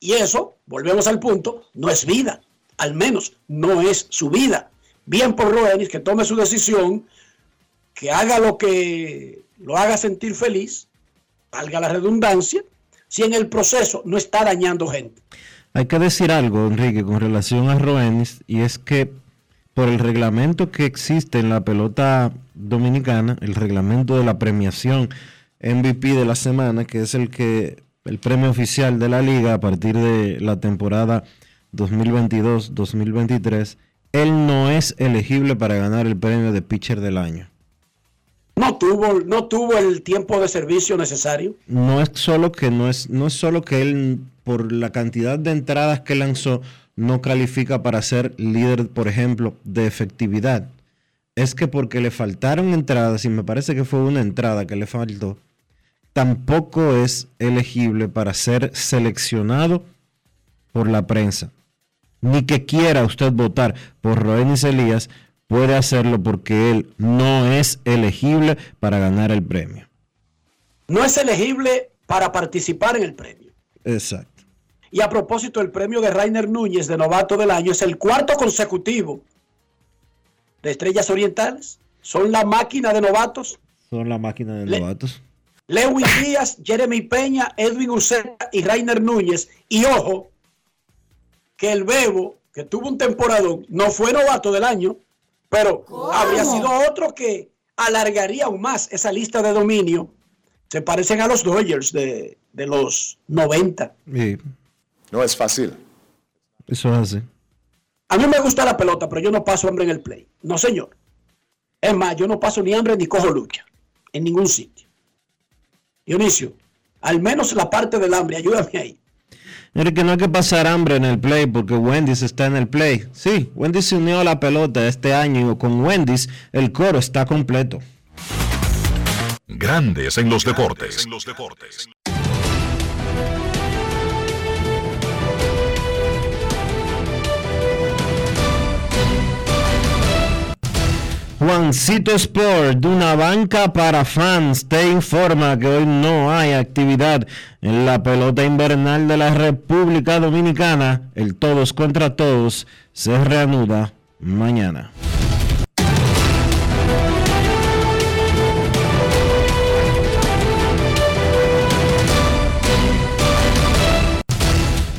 Y eso, volvemos al punto, no es vida. Al menos no es su vida. Bien por Roenis que tome su decisión, que haga lo que lo haga sentir feliz, valga la redundancia, si en el proceso no está dañando gente. Hay que decir algo, Enrique, con relación a Roenis, y es que por el reglamento que existe en la pelota dominicana, el reglamento de la premiación MVP de la semana, que es el que el premio oficial de la liga a partir de la temporada 2022-2023, él no es elegible para ganar el premio de pitcher del año. No tuvo, no tuvo el tiempo de servicio necesario. no es solo que no es no es solo que él por la cantidad de entradas que lanzó no califica para ser líder, por ejemplo, de efectividad. Es que porque le faltaron entradas y me parece que fue una entrada que le faltó, tampoco es elegible para ser seleccionado por la prensa. Ni que quiera usted votar por Roenis Elías, puede hacerlo porque él no es elegible para ganar el premio. No es elegible para participar en el premio. Exacto. Y a propósito, el premio de Rainer Núñez de novato del año es el cuarto consecutivo de Estrellas Orientales. Son la máquina de novatos. Son la máquina de Le- novatos. Lewin Díaz, Jeremy Peña, Edwin Uceta y Rainer Núñez. Y ojo, que el Bebo, que tuvo un temporada, no fue novato del año, pero habría sido otro que alargaría aún más esa lista de dominio. Se parecen a los Dodgers de, de los 90. Sí, No es fácil. eso es así. A mí me gusta la pelota, pero yo no paso hambre en el play. No, señor. Es más, yo no paso ni hambre ni cojo lucha. En ningún sitio. Dionisio, al menos la parte del hambre, ayúdame ahí. Mire que no hay que pasar hambre en el play porque Wendy's está en el play. Sí, Wendy's se unió a la pelota este año y con Wendy's el coro está completo. Grandes en los deportes. Juancito Sport, de una banca para fans, te informa que hoy no hay actividad en la pelota invernal de la República Dominicana. El todos contra todos se reanuda mañana.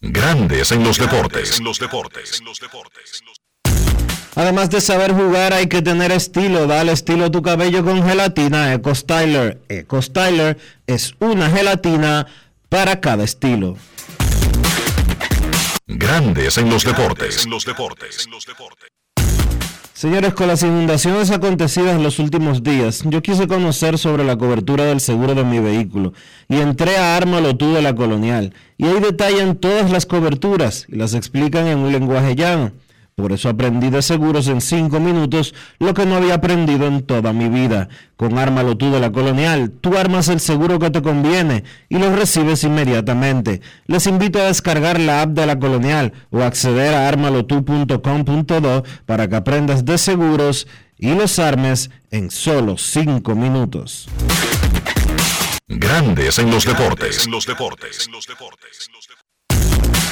Grandes en los deportes. Además de saber jugar, hay que tener estilo. Dale estilo a tu cabello con gelatina Eco Styler. Eco Styler es una gelatina para cada estilo. Grandes en los deportes. Señores, con las inundaciones acontecidas en los últimos días, yo quise conocer sobre la cobertura del seguro de mi vehículo y entré a Ármalo tú de la Colonial. Y ahí detallan todas las coberturas y las explican en un lenguaje llano. Por eso aprendí de seguros en 5 minutos lo que no había aprendido en toda mi vida. Con Ármalo tú de la Colonial, tú armas el seguro que te conviene y lo recibes inmediatamente. Les invito a descargar la app de la Colonial o acceder a armalotu.com.do para que aprendas de seguros y los armes en solo 5 minutos. Grandes en los deportes.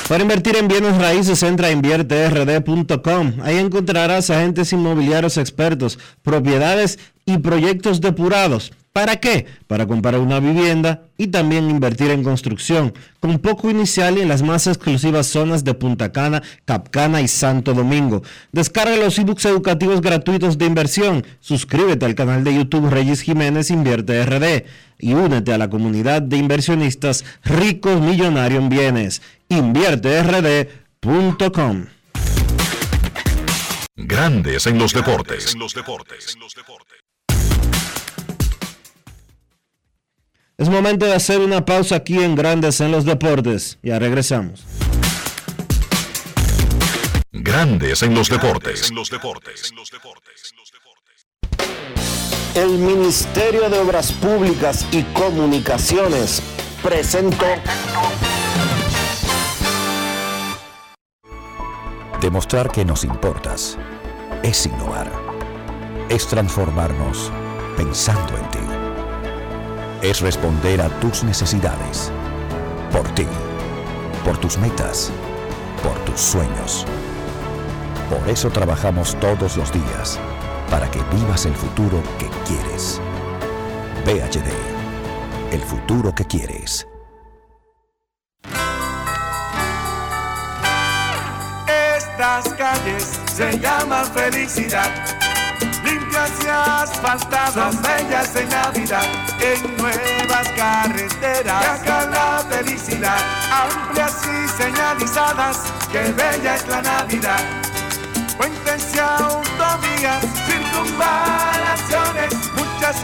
Para invertir en bienes raíces, entra a invierterd.com. Ahí encontrarás agentes inmobiliarios expertos, propiedades y proyectos depurados. ¿Para qué? Para comprar una vivienda y también invertir en construcción, con poco inicial y en las más exclusivas zonas de Punta Cana, Capcana y Santo Domingo. Descarga los ebooks educativos gratuitos de inversión, suscríbete al canal de YouTube Reyes Jiménez Invierte RD y únete a la comunidad de inversionistas ricos millonarios en bienes. InvierteRD.com Grandes en los deportes. Es momento de hacer una pausa aquí en Grandes en los Deportes. Ya regresamos. Grandes en los deportes. El Ministerio de Obras Públicas y Comunicaciones presentó Demostrar que nos importas es innovar. Es transformarnos pensando en ti. Es responder a tus necesidades. Por ti. Por tus metas. Por tus sueños. Por eso trabajamos todos los días. Para que vivas el futuro que quieres. VHD. El futuro que quieres. Estas calles se llaman felicidad. Limpias y asfaltadas, son bellas en Navidad. En nuevas carreteras, y acá la felicidad. Amplias y señalizadas, que bella es la Navidad. Puentes y autovías, circunvalaciones, muchas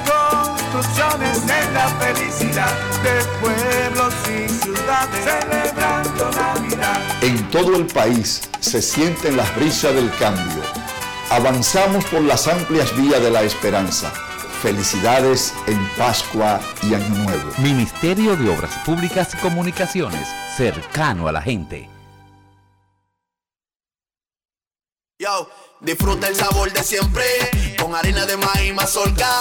construcciones en la felicidad de pueblos y ciudades celebrando Navidad. En todo el país se sienten las brisas del cambio. Avanzamos por las amplias vías de la esperanza. Felicidades en Pascua y Año Nuevo. Ministerio de Obras Públicas y Comunicaciones, cercano a la gente. Yo, disfruta el sabor de siempre con harina de maíz mazorca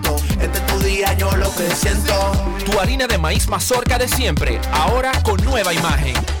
Tu. Tu harina de maíz mazorca de siempre, ahora con nueva imagen.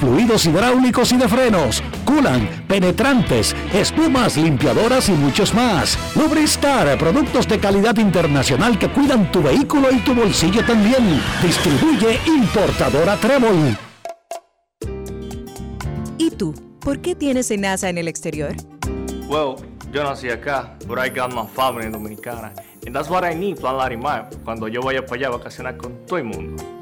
fluidos hidráulicos y de frenos, culan, penetrantes, espumas, limpiadoras y muchos más. Lubristar, productos de calidad internacional que cuidan tu vehículo y tu bolsillo también. Distribuye importadora Trébol. ¿Y tú? ¿Por qué tienes NASA en el exterior? Well, yo nací acá, but I got my family dominicana. And that's what I need, Plan Larimar, cuando yo vaya para allá a vacacionar con todo el mundo.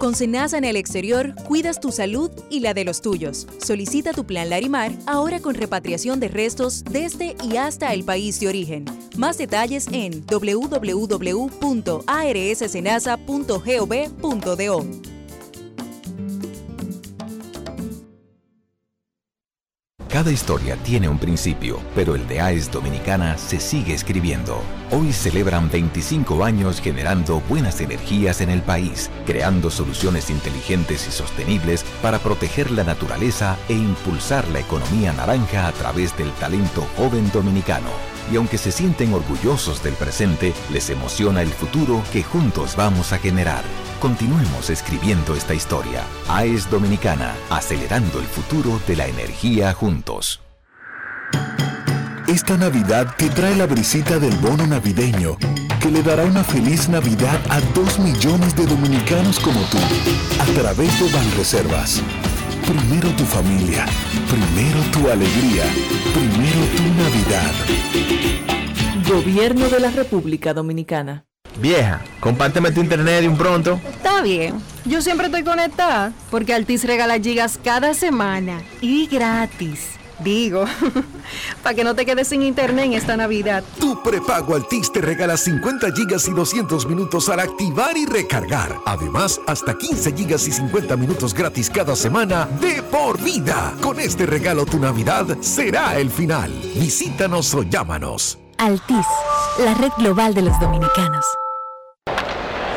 Con Senasa en el exterior, cuidas tu salud y la de los tuyos. Solicita tu plan Larimar ahora con repatriación de restos desde y hasta el país de origen. Más detalles en www.arssenasa.gov.do. Cada historia tiene un principio, pero el de AES Dominicana se sigue escribiendo. Hoy celebran 25 años generando buenas energías en el país, creando soluciones inteligentes y sostenibles para proteger la naturaleza e impulsar la economía naranja a través del talento joven dominicano. Y aunque se sienten orgullosos del presente, les emociona el futuro que juntos vamos a generar. Continuemos escribiendo esta historia. AES Dominicana, acelerando el futuro de la energía juntos. Esta Navidad te trae la brisita del bono navideño, que le dará una feliz Navidad a dos millones de dominicanos como tú, a través de Banreservas. Primero tu familia, primero tu alegría, primero tu Navidad. Gobierno de la República Dominicana. Vieja, compárteme tu internet de un pronto. Está bien. Yo siempre estoy conectada porque Altis regala gigas cada semana y gratis. Digo, *laughs* para que no te quedes sin internet en esta Navidad. Tu prepago Altis te regala 50 gigas y 200 minutos al activar y recargar. Además, hasta 15 gigas y 50 minutos gratis cada semana de por vida. Con este regalo tu Navidad será el final. Visítanos o llámanos. Altis, la red global de los dominicanos.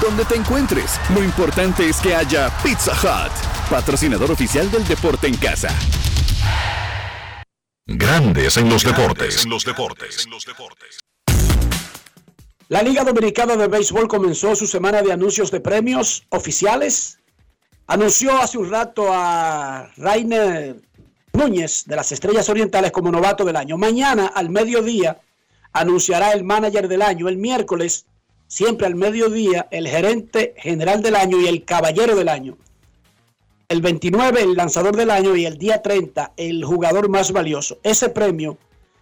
Donde te encuentres, lo importante es que haya Pizza Hut, patrocinador oficial del deporte en casa. Grandes en los deportes. En los deportes. La Liga Dominicana de Béisbol comenzó su semana de anuncios de premios oficiales. Anunció hace un rato a Rainer Núñez de las Estrellas Orientales como novato del año. Mañana al mediodía anunciará el manager del año. El miércoles, siempre al mediodía, el gerente general del año y el caballero del año. El 29, el lanzador del año y el día 30, el jugador más valioso. Ese premio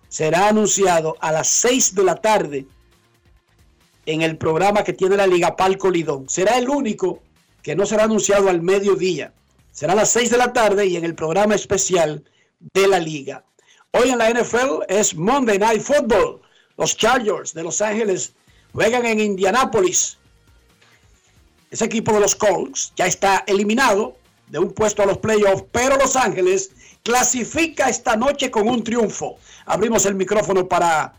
será anunciado a las 6 de la tarde en el programa que tiene la Liga Palco Lidón. Será el único que no será anunciado al mediodía. Será a las 6 de la tarde y en el programa especial de la Liga. Hoy en la NFL es Monday Night Football. Los Chargers de Los Ángeles juegan en Indianápolis. ese equipo de los Colts ya está eliminado de un puesto a los playoffs, pero Los Ángeles clasifica esta noche con un triunfo. Abrimos el micrófono para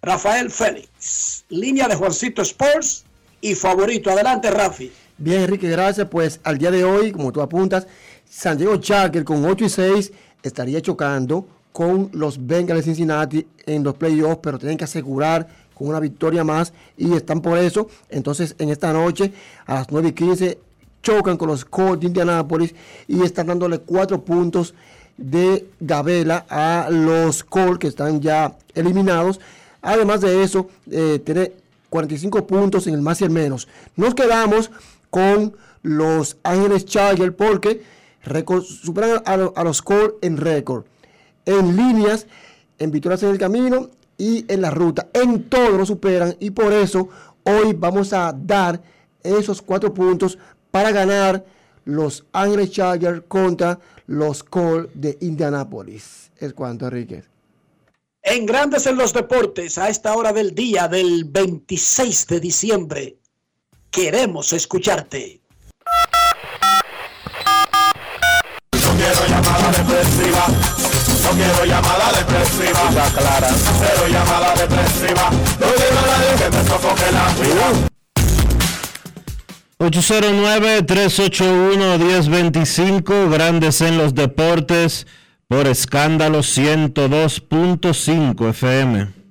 Rafael Félix, línea de Juancito Sports y favorito. Adelante, Rafi. Bien, Enrique, gracias. Pues al día de hoy, como tú apuntas, San Diego Chargers con 8 y 6 estaría chocando con los Bengals de Cincinnati en los playoffs, pero tienen que asegurar con una victoria más y están por eso. Entonces, en esta noche, a las 9 y 15, chocan con los Colts de Indianapolis y están dándole 4 puntos de Gabela a los Colts que están ya eliminados. Además de eso, eh, tiene 45 puntos en el más y el menos. Nos quedamos con los Ángeles Chargers porque superan a, a los Colts en récord en líneas, en victorias en el camino y en la ruta. En todo lo superan y por eso hoy vamos a dar esos cuatro puntos para ganar los Ángeles Chargers contra los Colts de Indianapolis. Es cuanto, Enrique. En Grandes en los Deportes, a esta hora del día del 26 de diciembre, queremos escucharte. quiero llamada depresiva no quiero llamada depresiva. clara. Cero llamada depresiva. No quiero a nadie que me sofoque la vida. 809-381-1025, grandes en los deportes, por escándalo 102.5 FM.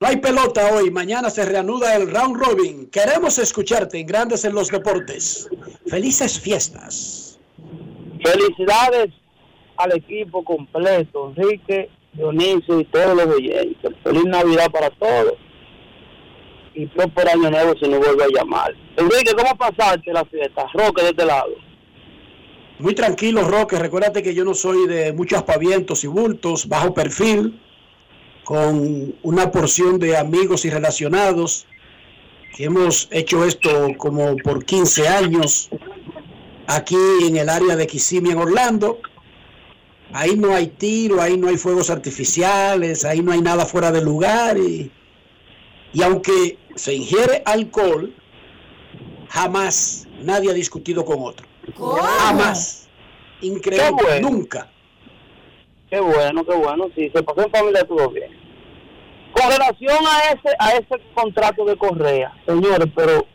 No hay pelota hoy, mañana se reanuda el round robin. Queremos escucharte en Grandes en los Deportes. Felices fiestas. Felicidades al equipo completo, Enrique, Dionisio y todos los oyentes. Feliz Navidad para todos. Y por año nuevo se nos vuelve a llamar. Enrique, ¿cómo pasaste la fiesta? Roque de este lado. Muy tranquilo, Roque. Recuérdate que yo no soy de muchos pavientos y bultos, bajo perfil, con una porción de amigos y relacionados que hemos hecho esto como por 15 años aquí en el área de Kissimmee, en Orlando. Ahí no hay tiro, ahí no hay fuegos artificiales, ahí no hay nada fuera de lugar. Y, y aunque se ingiere alcohol, jamás nadie ha discutido con otro. Jamás. Increíble, nunca. Qué bueno, qué bueno. Sí, se pasó en familia todo bien. Con relación a ese, a ese contrato de Correa, señores, pero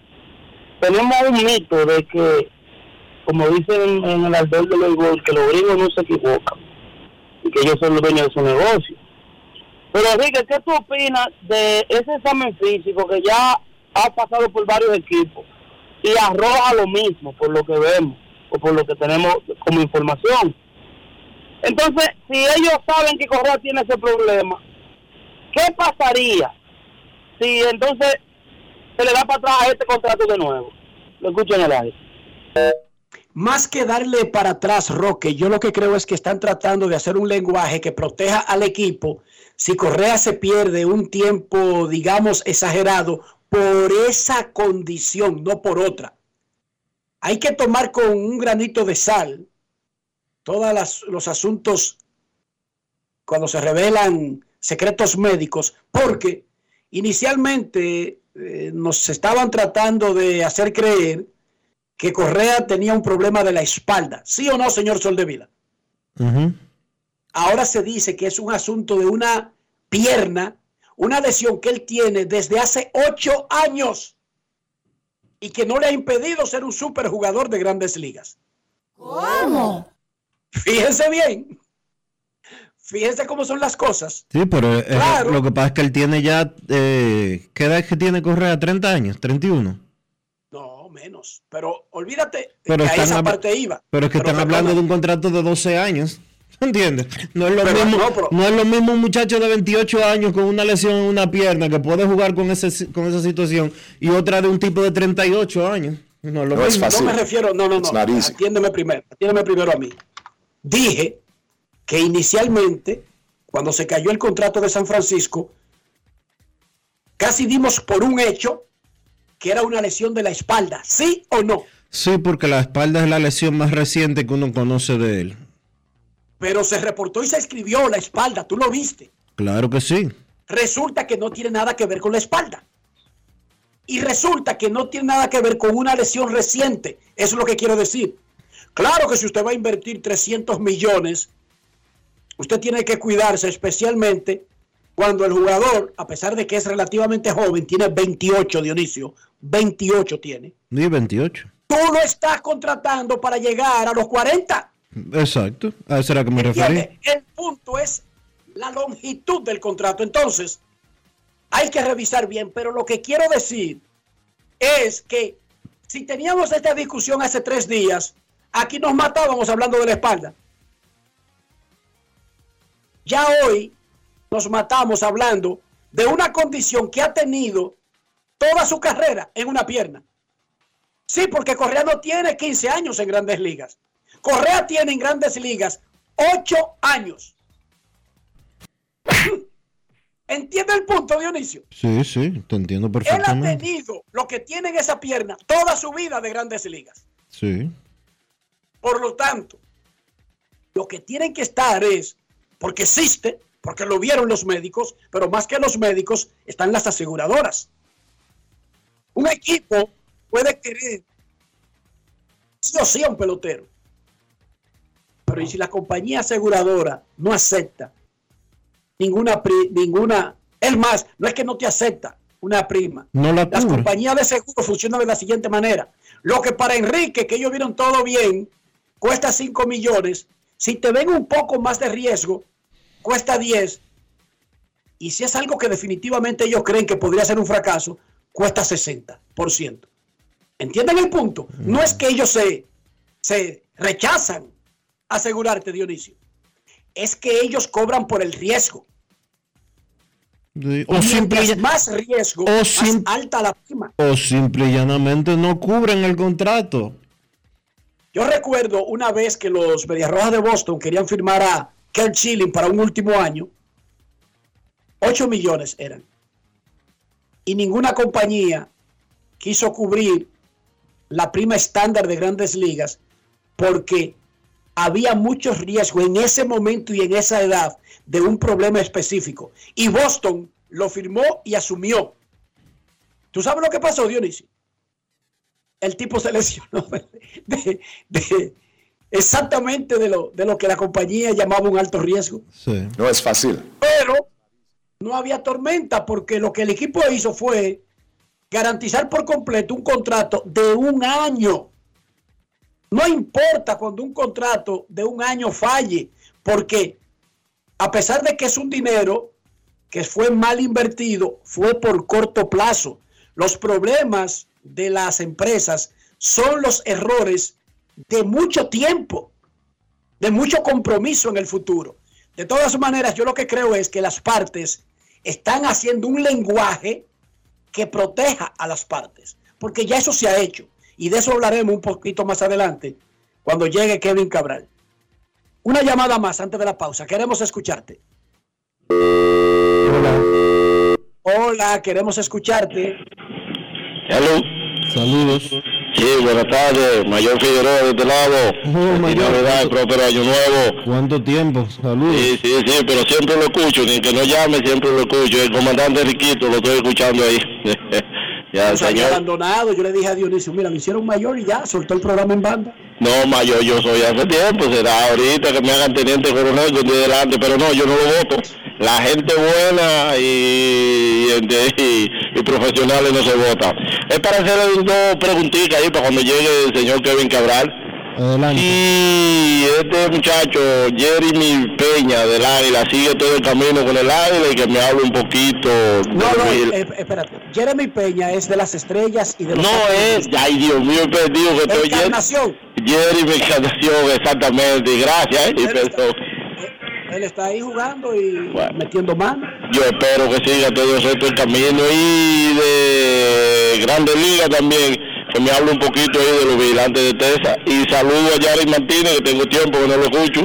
tenemos un mito de que como dicen en el alber de los que los gringos no se equivocan y que ellos son los dueños de su negocio. Pero Enrique, ¿qué tú opinas de ese examen físico que ya ha pasado por varios equipos y arroja lo mismo por lo que vemos o por lo que tenemos como información? Entonces, si ellos saben que Correa tiene ese problema, ¿qué pasaría si entonces se le da para atrás a este contrato de nuevo? Lo escucho en el aire. Más que darle para atrás, Roque, yo lo que creo es que están tratando de hacer un lenguaje que proteja al equipo si Correa se pierde un tiempo, digamos, exagerado por esa condición, no por otra. Hay que tomar con un granito de sal todos los asuntos cuando se revelan secretos médicos, porque inicialmente eh, nos estaban tratando de hacer creer que Correa tenía un problema de la espalda. ¿Sí o no, señor Soldevila? Ahora se dice que es un asunto de una pierna, una lesión que él tiene desde hace ocho años y que no le ha impedido ser un superjugador de grandes ligas. ¿Cómo? Fíjense bien. Fíjense cómo son las cosas. Sí, pero eh, lo que pasa es que él tiene ya, eh, ¿qué edad es que tiene Correa? ¿30 años? ¿31? Menos. Pero olvídate pero que a esa parte iba. Pero es que están hablando de un contrato de 12 años. *laughs* ¿Entiendes? No es, lo mismo, no, es lo mismo un muchacho de 28 años con una lesión en una pierna que puede jugar con, ese, con esa situación y otra de un tipo de 38 años. No, lo mismo. no me refiero, no, no, no. Atiéndeme primero, atiéndeme primero a mí. Dije que inicialmente, cuando se cayó el contrato de San Francisco, casi dimos por un hecho que era una lesión de la espalda, ¿sí o no? Sí, porque la espalda es la lesión más reciente que uno conoce de él. Pero se reportó y se escribió la espalda, ¿tú lo viste? Claro que sí. Resulta que no tiene nada que ver con la espalda. Y resulta que no tiene nada que ver con una lesión reciente. Eso es lo que quiero decir. Claro que si usted va a invertir 300 millones, usted tiene que cuidarse especialmente cuando el jugador, a pesar de que es relativamente joven, tiene 28, Dionisio, 28 tiene. Ni 28. Tú lo estás contratando para llegar a los 40. Exacto, a eso era que me refería. El punto es la longitud del contrato. Entonces, hay que revisar bien, pero lo que quiero decir es que si teníamos esta discusión hace tres días, aquí nos matábamos hablando de la espalda. Ya hoy nos matamos hablando de una condición que ha tenido toda su carrera en una pierna. Sí, porque Correa no tiene 15 años en grandes ligas. Correa tiene en grandes ligas 8 años. *clears throat* ¿Entiende el punto, Dionisio? Sí, sí, te entiendo perfectamente. Él ha tenido lo que tiene en esa pierna toda su vida de grandes ligas. Sí. Por lo tanto, lo que tienen que estar es, porque existe, porque lo vieron los médicos, pero más que los médicos están las aseguradoras. Un equipo puede querer sí o sí a un pelotero. Pero ¿y si la compañía aseguradora no acepta ninguna, ninguna, es más, no es que no te acepta una prima. No la Las compañías de seguro funcionan de la siguiente manera. Lo que para Enrique, que ellos vieron todo bien, cuesta 5 millones. Si te ven un poco más de riesgo, cuesta 10. Y si es algo que definitivamente ellos creen que podría ser un fracaso, cuesta 60%. ¿Entienden el punto? No es que ellos se, se rechazan asegurarte, Dionisio. Es que ellos cobran por el riesgo. O simple, más riesgo, o más alta la prima. O simple y llanamente no cubren el contrato. Yo recuerdo una vez que los Medias Rojas de Boston querían firmar a Kurt Schilling para un último año. 8 millones eran. Y ninguna compañía quiso cubrir la prima estándar de grandes ligas porque había mucho riesgo en ese momento y en esa edad de un problema específico. Y Boston lo firmó y asumió. ¿Tú sabes lo que pasó, Dionisio? El tipo se *laughs* lesionó de, exactamente de lo, de lo que la compañía llamaba un alto riesgo. No es fácil. Pero no había tormenta porque lo que el equipo hizo fue garantizar por completo un contrato de un año. No importa cuando un contrato de un año falle, porque a pesar de que es un dinero que fue mal invertido, fue por corto plazo. Los problemas de las empresas son los errores de mucho tiempo, de mucho compromiso en el futuro. De todas maneras, yo lo que creo es que las partes están haciendo un lenguaje que proteja a las partes, porque ya eso se ha hecho y de eso hablaremos un poquito más adelante cuando llegue Kevin Cabral. Una llamada más antes de la pausa, queremos escucharte. Hola. Hola, queremos escucharte. Hello. Saludos. Sí, buenas tardes, Mayor Figueroa de este lado. *laughs* Oh, mayor. Navidad, próspero año nuevo. ¿Cuánto tiempo? Saludos. Sí, sí, sí, pero siempre lo escucho, ni que no llame, siempre lo escucho. El comandante Riquito lo estoy escuchando ahí. *laughs* ya, el señor. abandonado, yo le dije a Dionisio, mira, me hicieron mayor y ya, soltó el programa en banda. No, mayor, yo soy hace tiempo, será ahorita que me hagan teniente coronel con de delante, pero no, yo no lo voto. La gente buena y, y, y profesionales no se vota. Es para hacerle dos preguntitas ahí para cuando llegue el señor Kevin Cabral. Adelante. Y este muchacho, Jeremy Peña del Águila, sigue todo el camino con el Águila y que me hable un poquito. No, no, eh, espérate. Jeremy Peña es de las estrellas y de los. No es, ay Dios mío, he perdido que estoy. Encarnación. Jeremy Encarnación, exactamente. Gracias, eh, y perdón. Él está ahí jugando y bueno, metiendo mano. Yo espero que siga todo esto el camino y de Grande Liga también, que me hable un poquito ahí de los vigilantes de Tesa. Y saludo a Yari Martínez, que tengo tiempo que no lo escucho.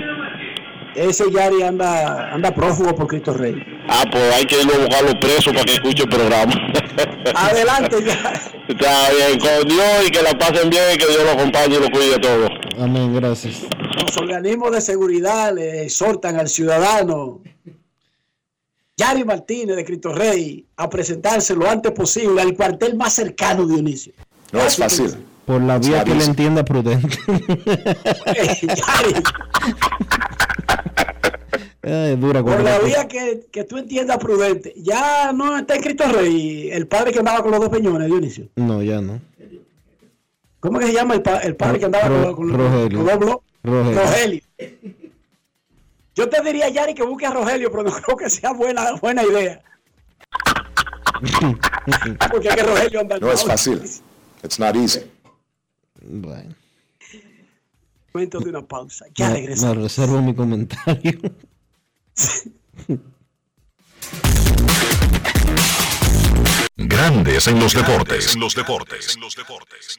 Ese Yari anda, anda prófugo por Cristo Rey. Ah, pues hay que irlo a buscarlo preso para que escuche el programa. *laughs* Adelante ya. Está bien, con Dios y que la pasen bien y que Dios lo acompañe y lo cuide todo. Amén, gracias. Los organismos de seguridad le exhortan al ciudadano Yari Martínez de Cristo Rey a presentarse lo antes posible al cuartel más cercano, Dionisio. No es fácil. Por la vía que le entienda prudente. *laughs* Ay, dura Por la vía que, que, tú entiendas prudente. Ya no está escrito Rey, el padre que andaba con los dos peñones, Dionisio. No, ya no. ¿Cómo que se llama el, el padre que andaba con, con, Rogelio. los dos Rogelio. Rogelio. Yo te diría, Yari, que busque a Rogelio, pero no *laughs* creo que sea buena, buena idea. *laughs* Porque que Rogelio anda No es fácil. It's not easy. Bueno. Momento de una pausa. Ya me, Me reservo mi comentario. *laughs* Grandes en los deportes. En los deportes. En los deportes.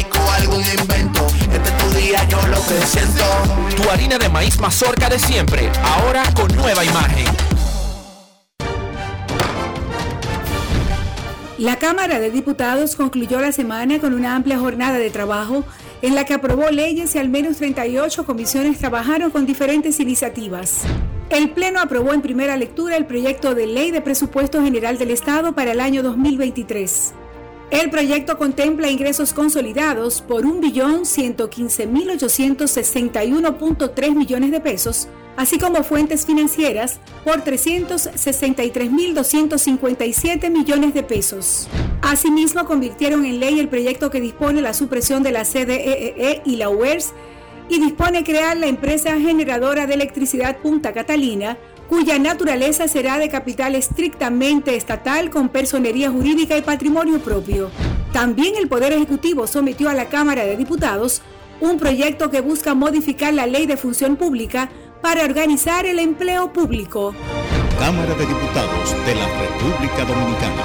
algún invento. Este es tu día, yo lo que siento. Tu harina de maíz mazorca de siempre, ahora con nueva imagen. La Cámara de Diputados concluyó la semana con una amplia jornada de trabajo en la que aprobó leyes y al menos 38 comisiones trabajaron con diferentes iniciativas. El Pleno aprobó en primera lectura el proyecto de ley de presupuesto general del Estado para el año 2023. El proyecto contempla ingresos consolidados por 1.115.861.3 millones de pesos, así como fuentes financieras por 363.257 millones de pesos. Asimismo, convirtieron en ley el proyecto que dispone la supresión de la CDEE e y la UERS y dispone crear la empresa generadora de electricidad Punta Catalina, cuya naturaleza será de capital estrictamente estatal con personería jurídica y patrimonio propio. También el Poder Ejecutivo sometió a la Cámara de Diputados un proyecto que busca modificar la ley de función pública para organizar el empleo público. Cámara de Diputados de la República Dominicana.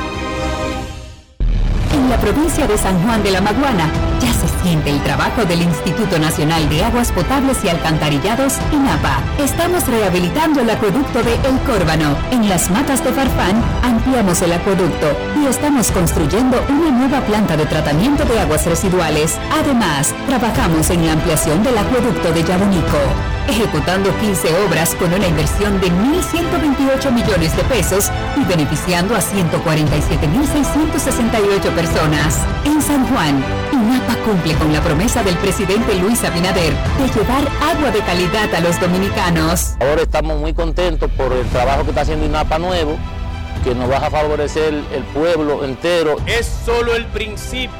En la provincia de San Juan de la Maguana ya se siente el trabajo del Instituto Nacional de Aguas Potables y Alcantarillados, INAPA. Estamos rehabilitando el acueducto de El Córbano. En las matas de Farfán ampliamos el acueducto y estamos construyendo una nueva planta de tratamiento de aguas residuales. Además, trabajamos en la ampliación del acueducto de Yabonico ejecutando 15 obras con una inversión de 1.128 millones de pesos y beneficiando a 147.668 personas. En San Juan, INAPA cumple con la promesa del presidente Luis Abinader de llevar agua de calidad a los dominicanos. Ahora estamos muy contentos por el trabajo que está haciendo INAPA nuevo, que nos va a favorecer el pueblo entero. Es solo el principio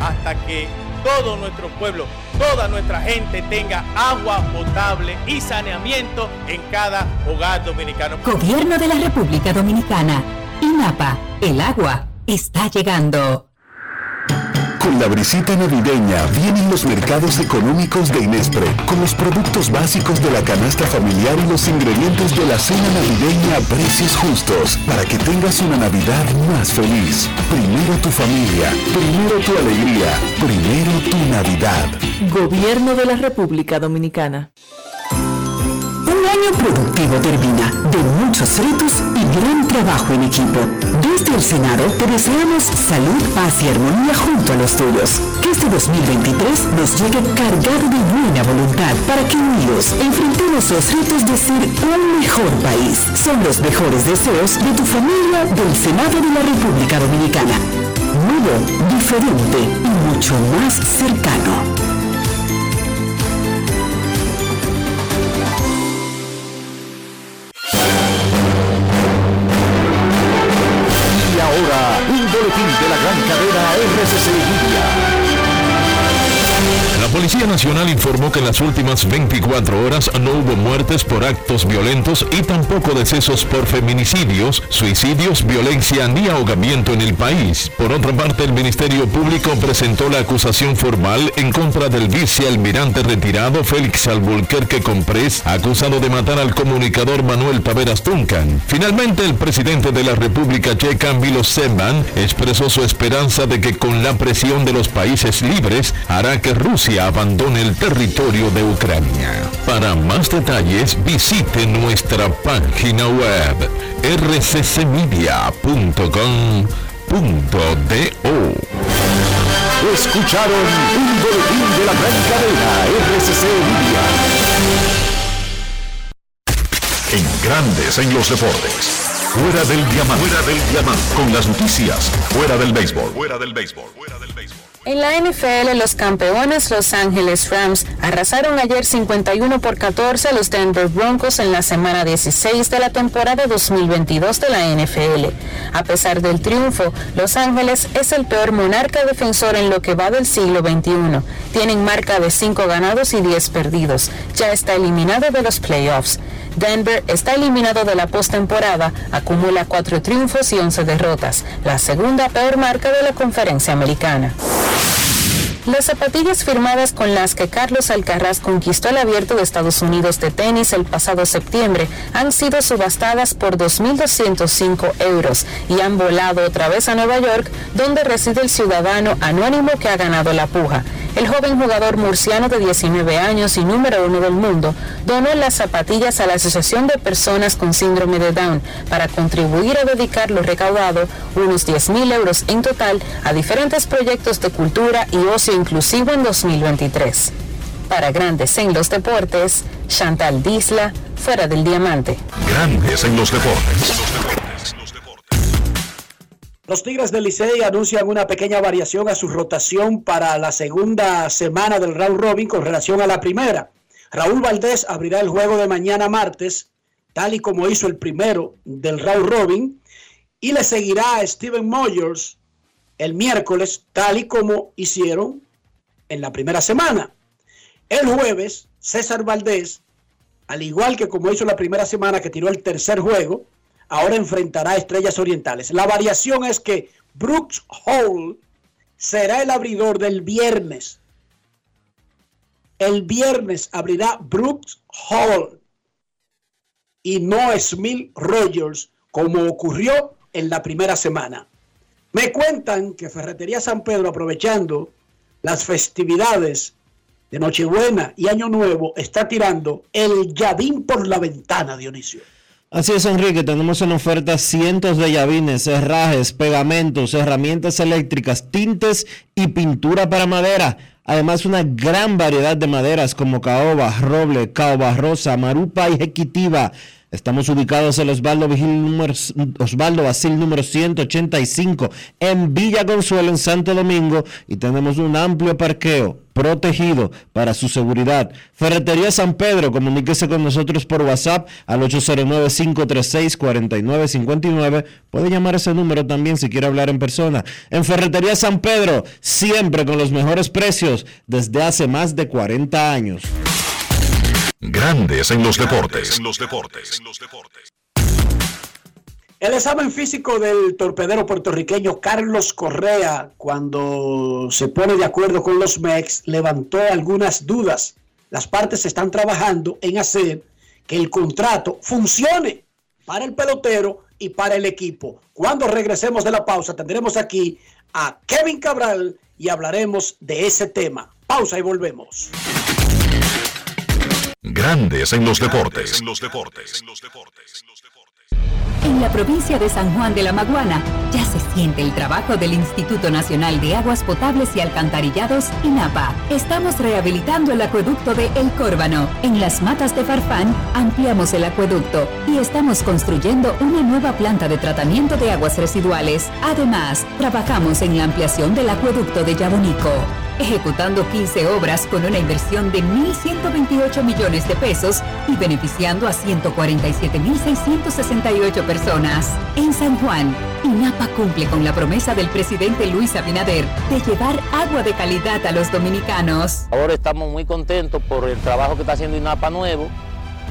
hasta que todo nuestro pueblo, toda nuestra gente tenga agua potable y saneamiento en cada hogar dominicano. Gobierno de la República Dominicana. INAPA, el agua está llegando. Con la brisita navideña vienen los mercados económicos de Inespre, con los productos básicos de la canasta familiar y los ingredientes de la cena navideña a precios justos, para que tengas una Navidad más feliz. Primero tu familia, primero tu alegría, primero tu Navidad. Gobierno de la República Dominicana. Año productivo termina, de muchos retos y gran trabajo en equipo. Desde el Senado te deseamos salud, paz y armonía junto a los tuyos. Que este 2023 nos llegue cargado de buena voluntad para que unidos enfrentemos los retos de ser un mejor país. Son los mejores deseos de tu familia del Senado de la República Dominicana. Nuevo, diferente y mucho más cercano. Ahora, un Policía Nacional informó que en las últimas 24 horas no hubo muertes por actos violentos y tampoco decesos por feminicidios, suicidios, violencia ni ahogamiento en el país. Por otra parte, el Ministerio Público presentó la acusación formal en contra del vicealmirante retirado Félix Albuquerque Comprés, acusado de matar al comunicador Manuel Taveras Tuncan. Finalmente, el presidente de la República Checa, Milo Zeman, expresó su esperanza de que con la presión de los países libres hará que Rusia abandone el territorio de Ucrania. Para más detalles, visite nuestra página web rccmedia.com.do. Escucharon un boletín de la gran cadena RCC Media. En Grandes en los Deportes. Fuera del diamante. Fuera del diamante. Con las noticias. Fuera del béisbol. Fuera del béisbol. Fuera del béisbol. En la NFL, los campeones Los Ángeles Rams arrasaron ayer 51 por 14 a los Denver Broncos en la semana 16 de la temporada 2022 de la NFL. A pesar del triunfo, Los Ángeles es el peor monarca defensor en lo que va del siglo XXI. Tienen marca de 5 ganados y 10 perdidos. Ya está eliminado de los playoffs. Denver está eliminado de la postemporada, acumula 4 triunfos y 11 derrotas, la segunda peor marca de la conferencia americana. Las zapatillas firmadas con las que Carlos Alcaraz conquistó el abierto de Estados Unidos de tenis el pasado septiembre han sido subastadas por 2.205 euros y han volado otra vez a Nueva York, donde reside el ciudadano anónimo que ha ganado la puja. El joven jugador murciano de 19 años y número uno del mundo donó las zapatillas a la Asociación de Personas con Síndrome de Down para contribuir a dedicar lo recaudado, unos 10.000 euros en total, a diferentes proyectos de cultura y ocio inclusivo en 2023. Para Grandes en los Deportes, Chantal Disla, fuera del diamante. Grandes en los deportes. Los Tigres del Licey anuncian una pequeña variación a su rotación para la segunda semana del round robin con relación a la primera. Raúl Valdés abrirá el juego de mañana martes, tal y como hizo el primero del round robin, y le seguirá a Steven Moyers el miércoles, tal y como hicieron en la primera semana. El jueves, César Valdés, al igual que como hizo la primera semana que tiró el tercer juego, ahora enfrentará a Estrellas Orientales. La variación es que Brooks Hall será el abridor del viernes. El viernes abrirá Brooks Hall y no Smith Rogers, como ocurrió en la primera semana. Me cuentan que Ferretería San Pedro, aprovechando las festividades de Nochebuena y Año Nuevo, está tirando el Yadín por la ventana, Dionisio. Así es, Enrique, tenemos en oferta cientos de llavines, herrajes, pegamentos, herramientas eléctricas, tintes y pintura para madera. Además, una gran variedad de maderas como caoba, roble, caoba rosa, marupa y jequitiva. Estamos ubicados en Osvaldo, Vigil número, Osvaldo Basil número 185 en Villa Consuelo, en Santo Domingo, y tenemos un amplio parqueo protegido para su seguridad. Ferretería San Pedro, comuníquese con nosotros por WhatsApp al 809-536-4959. Puede llamar ese número también si quiere hablar en persona. En Ferretería San Pedro, siempre con los mejores precios desde hace más de 40 años. Grandes en los deportes. El examen físico del torpedero puertorriqueño Carlos Correa, cuando se pone de acuerdo con los MEX, levantó algunas dudas. Las partes están trabajando en hacer que el contrato funcione para el pelotero y para el equipo. Cuando regresemos de la pausa, tendremos aquí a Kevin Cabral y hablaremos de ese tema. Pausa y volvemos. Grandes en los deportes. En la provincia de San Juan de la Maguana ya se siente el trabajo del Instituto Nacional de Aguas Potables y Alcantarillados, INAPA. Estamos rehabilitando el acueducto de El Córbano. En las matas de Farfán ampliamos el acueducto y estamos construyendo una nueva planta de tratamiento de aguas residuales. Además, trabajamos en la ampliación del acueducto de Yabonico. Ejecutando 15 obras con una inversión de 1.128 millones de pesos y beneficiando a 147.668 personas. En San Juan, INAPA cumple con la promesa del presidente Luis Abinader de llevar agua de calidad a los dominicanos. Ahora estamos muy contentos por el trabajo que está haciendo INAPA nuevo,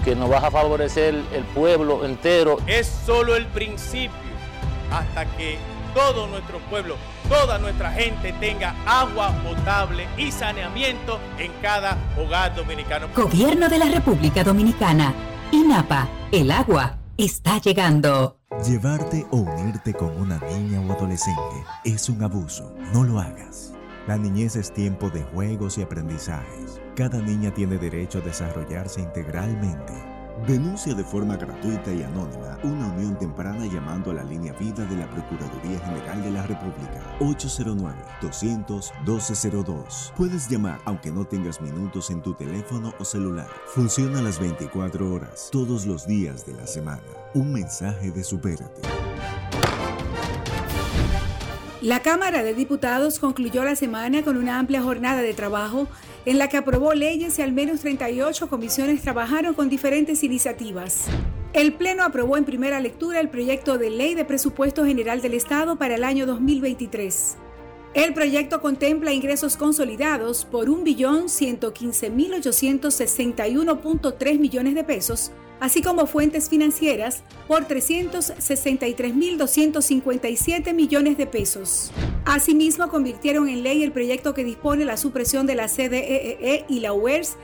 que nos va a favorecer el pueblo entero. Es solo el principio hasta que todo nuestro pueblo, toda nuestra gente tenga agua potable y saneamiento en cada hogar dominicano. Gobierno de la República Dominicana. INAPA. El agua está llegando. Llevarte o unirte con una niña o adolescente es un abuso. No lo hagas. La niñez es tiempo de juegos y aprendizajes. Cada niña tiene derecho a desarrollarse integralmente. Denuncia de forma gratuita y anónima una unión temprana llamando a la línea vida de la Procuraduría General de la República 809-200-1202. Puedes llamar aunque no tengas minutos en tu teléfono o celular. Funciona las 24 horas, todos los días de la semana. Un mensaje de Supérate. La Cámara de Diputados concluyó la semana con una amplia jornada de trabajo en la que aprobó leyes y al menos 38 comisiones trabajaron con diferentes iniciativas. El Pleno aprobó en primera lectura el proyecto de ley de presupuesto general del Estado para el año 2023. El proyecto contempla ingresos consolidados por 1.115.861.3 millones de pesos, así como fuentes financieras por 363.257 millones de pesos. Asimismo, convirtieron en ley el proyecto que dispone la supresión de la CDEE E y la UERS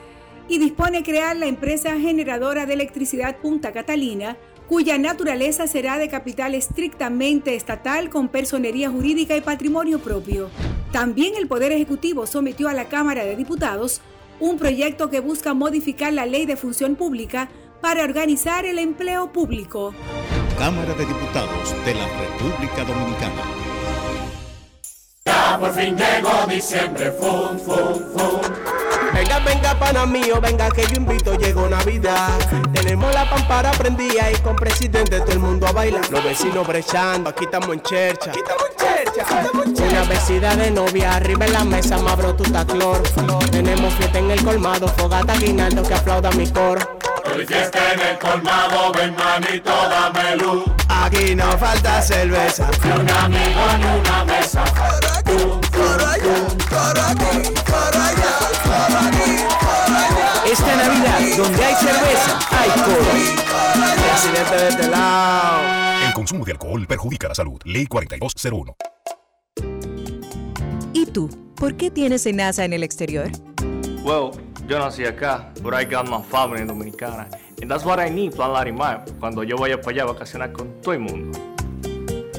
y dispone crear la empresa generadora de electricidad Punta Catalina, cuya naturaleza será de capital estrictamente estatal con personería jurídica y patrimonio propio. También el Poder Ejecutivo sometió a la Cámara de Diputados un proyecto que busca modificar la ley de función pública para organizar el empleo público. Cámara de Diputados de la República Dominicana. Ya por fin llegó diciembre, fum, fum, fum. Venga, venga, pana mío, venga que yo invito, llegó Navidad. Tenemos la pampara prendida y con presidente todo el mundo a bailar. Los vecinos brechando, aquí estamos en chercha. Aquí estamos en chercha, estamos en chercha. Una vecina de novia, arriba en la mesa, mabro tu clor. Tenemos fiesta en el colmado, fogata guinaldo que aplauda mi coro. Hoy fiesta en el colmado, ven manito, dame luz. Aquí no falta cerveza. Ni un amigo ni una mesa. Esta Navidad, donde hay cerveza, hay coro. Presidente de este lado. El consumo de alcohol perjudica la salud. Ley 4201. ¿Y tú? ¿Por qué tienes enaza en el exterior? Well, yo nací acá, but I got my family dominicana. And that's what I need, Plan Larimar, cuando yo vaya para allá a vacacionar con todo el mundo.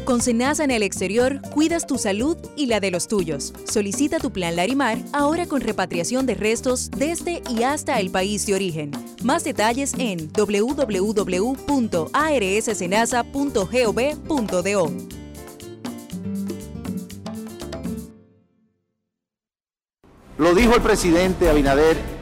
Con Senasa en el exterior, cuidas tu salud y la de los tuyos. Solicita tu plan Larimar ahora con repatriación de restos desde y hasta el país de origen. Más detalles en www.arssenasa.gov.do. Lo dijo el presidente Abinader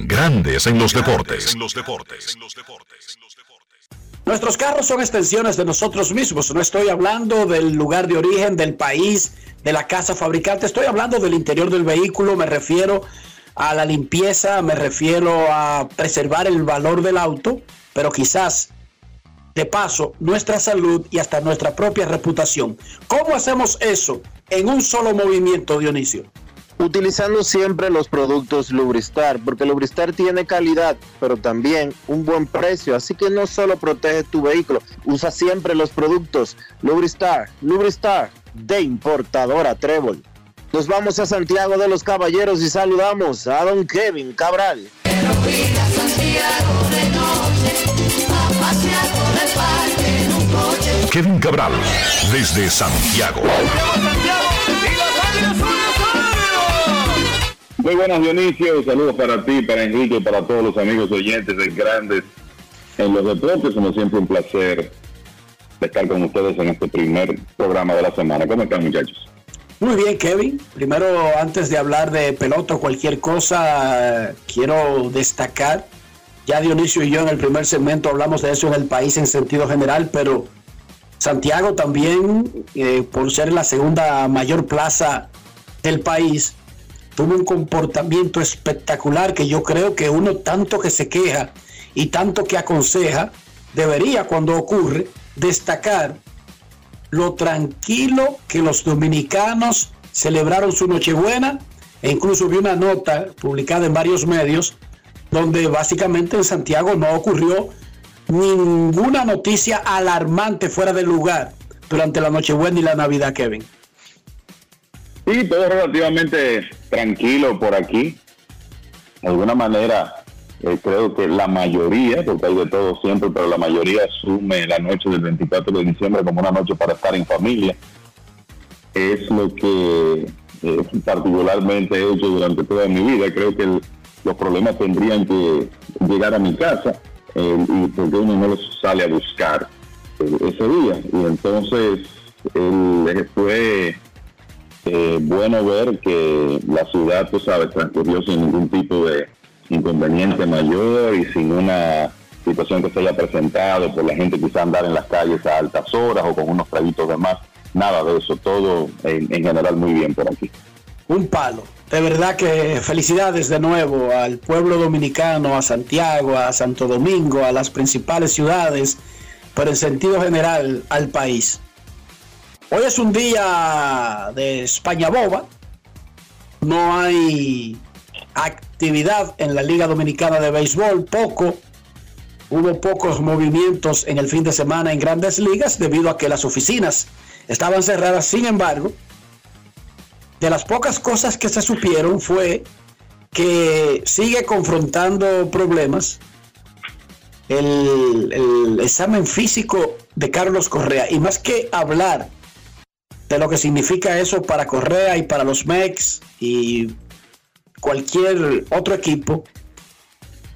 Grandes en los deportes. Nuestros carros son extensiones de nosotros mismos. No estoy hablando del lugar de origen, del país, de la casa fabricante. Estoy hablando del interior del vehículo. Me refiero a la limpieza, me refiero a preservar el valor del auto, pero quizás de paso nuestra salud y hasta nuestra propia reputación. ¿Cómo hacemos eso en un solo movimiento, Dionisio? Utilizando siempre los productos Lubristar, porque Lubristar tiene calidad, pero también un buen precio, así que no solo protege tu vehículo, usa siempre los productos Lubristar, Lubristar de importadora Trébol. Nos vamos a Santiago de los Caballeros y saludamos a don Kevin Cabral. Kevin Cabral, desde Santiago. Muy buenas, Dionisio. Saludos para ti, para Enrique, para todos los amigos oyentes de Grandes en los Deportes. Como siempre, un placer estar con ustedes en este primer programa de la semana. ¿Cómo están, muchachos? Muy bien, Kevin. Primero, antes de hablar de pelota cualquier cosa, quiero destacar, ya Dionisio y yo en el primer segmento hablamos de eso en el país en sentido general, pero Santiago también, eh, por ser la segunda mayor plaza del país, tuvo un comportamiento espectacular que yo creo que uno tanto que se queja y tanto que aconseja, debería cuando ocurre destacar lo tranquilo que los dominicanos celebraron su Nochebuena e incluso vi una nota publicada en varios medios donde básicamente en Santiago no ocurrió ninguna noticia alarmante fuera del lugar durante la Nochebuena y la Navidad, Kevin. Sí, todo relativamente tranquilo por aquí. De alguna manera, eh, creo que la mayoría, porque hay de todo siempre, pero la mayoría asume la noche del 24 de diciembre como una noche para estar en familia. Es lo que eh, particularmente he hecho durante toda mi vida. Creo que los problemas tendrían que llegar a mi casa eh, y porque uno no los sale a buscar ese día. Y entonces fue bueno ver que la ciudad, tú sabes, transcurrió sin ningún tipo de inconveniente mayor y sin una situación que se haya presentado por la gente quizá andar en las calles a altas horas o con unos traguitos de más. Nada de eso, todo en, general muy bien por aquí. Un palo. De verdad que felicidades de nuevo al pueblo dominicano, a Santiago, a Santo Domingo, a las principales ciudades, pero en sentido general al país. Hoy es un día de España boba. No hay actividad en la Liga Dominicana de Béisbol, poco. Hubo pocos movimientos en el fin de semana en grandes ligas debido a que las oficinas estaban cerradas. Sin embargo, de las pocas cosas que se supieron fue que sigue confrontando problemas el, el, examen físico de Carlos Correa. Y más que hablar de lo que significa eso para Correa y para los MEX y cualquier otro equipo,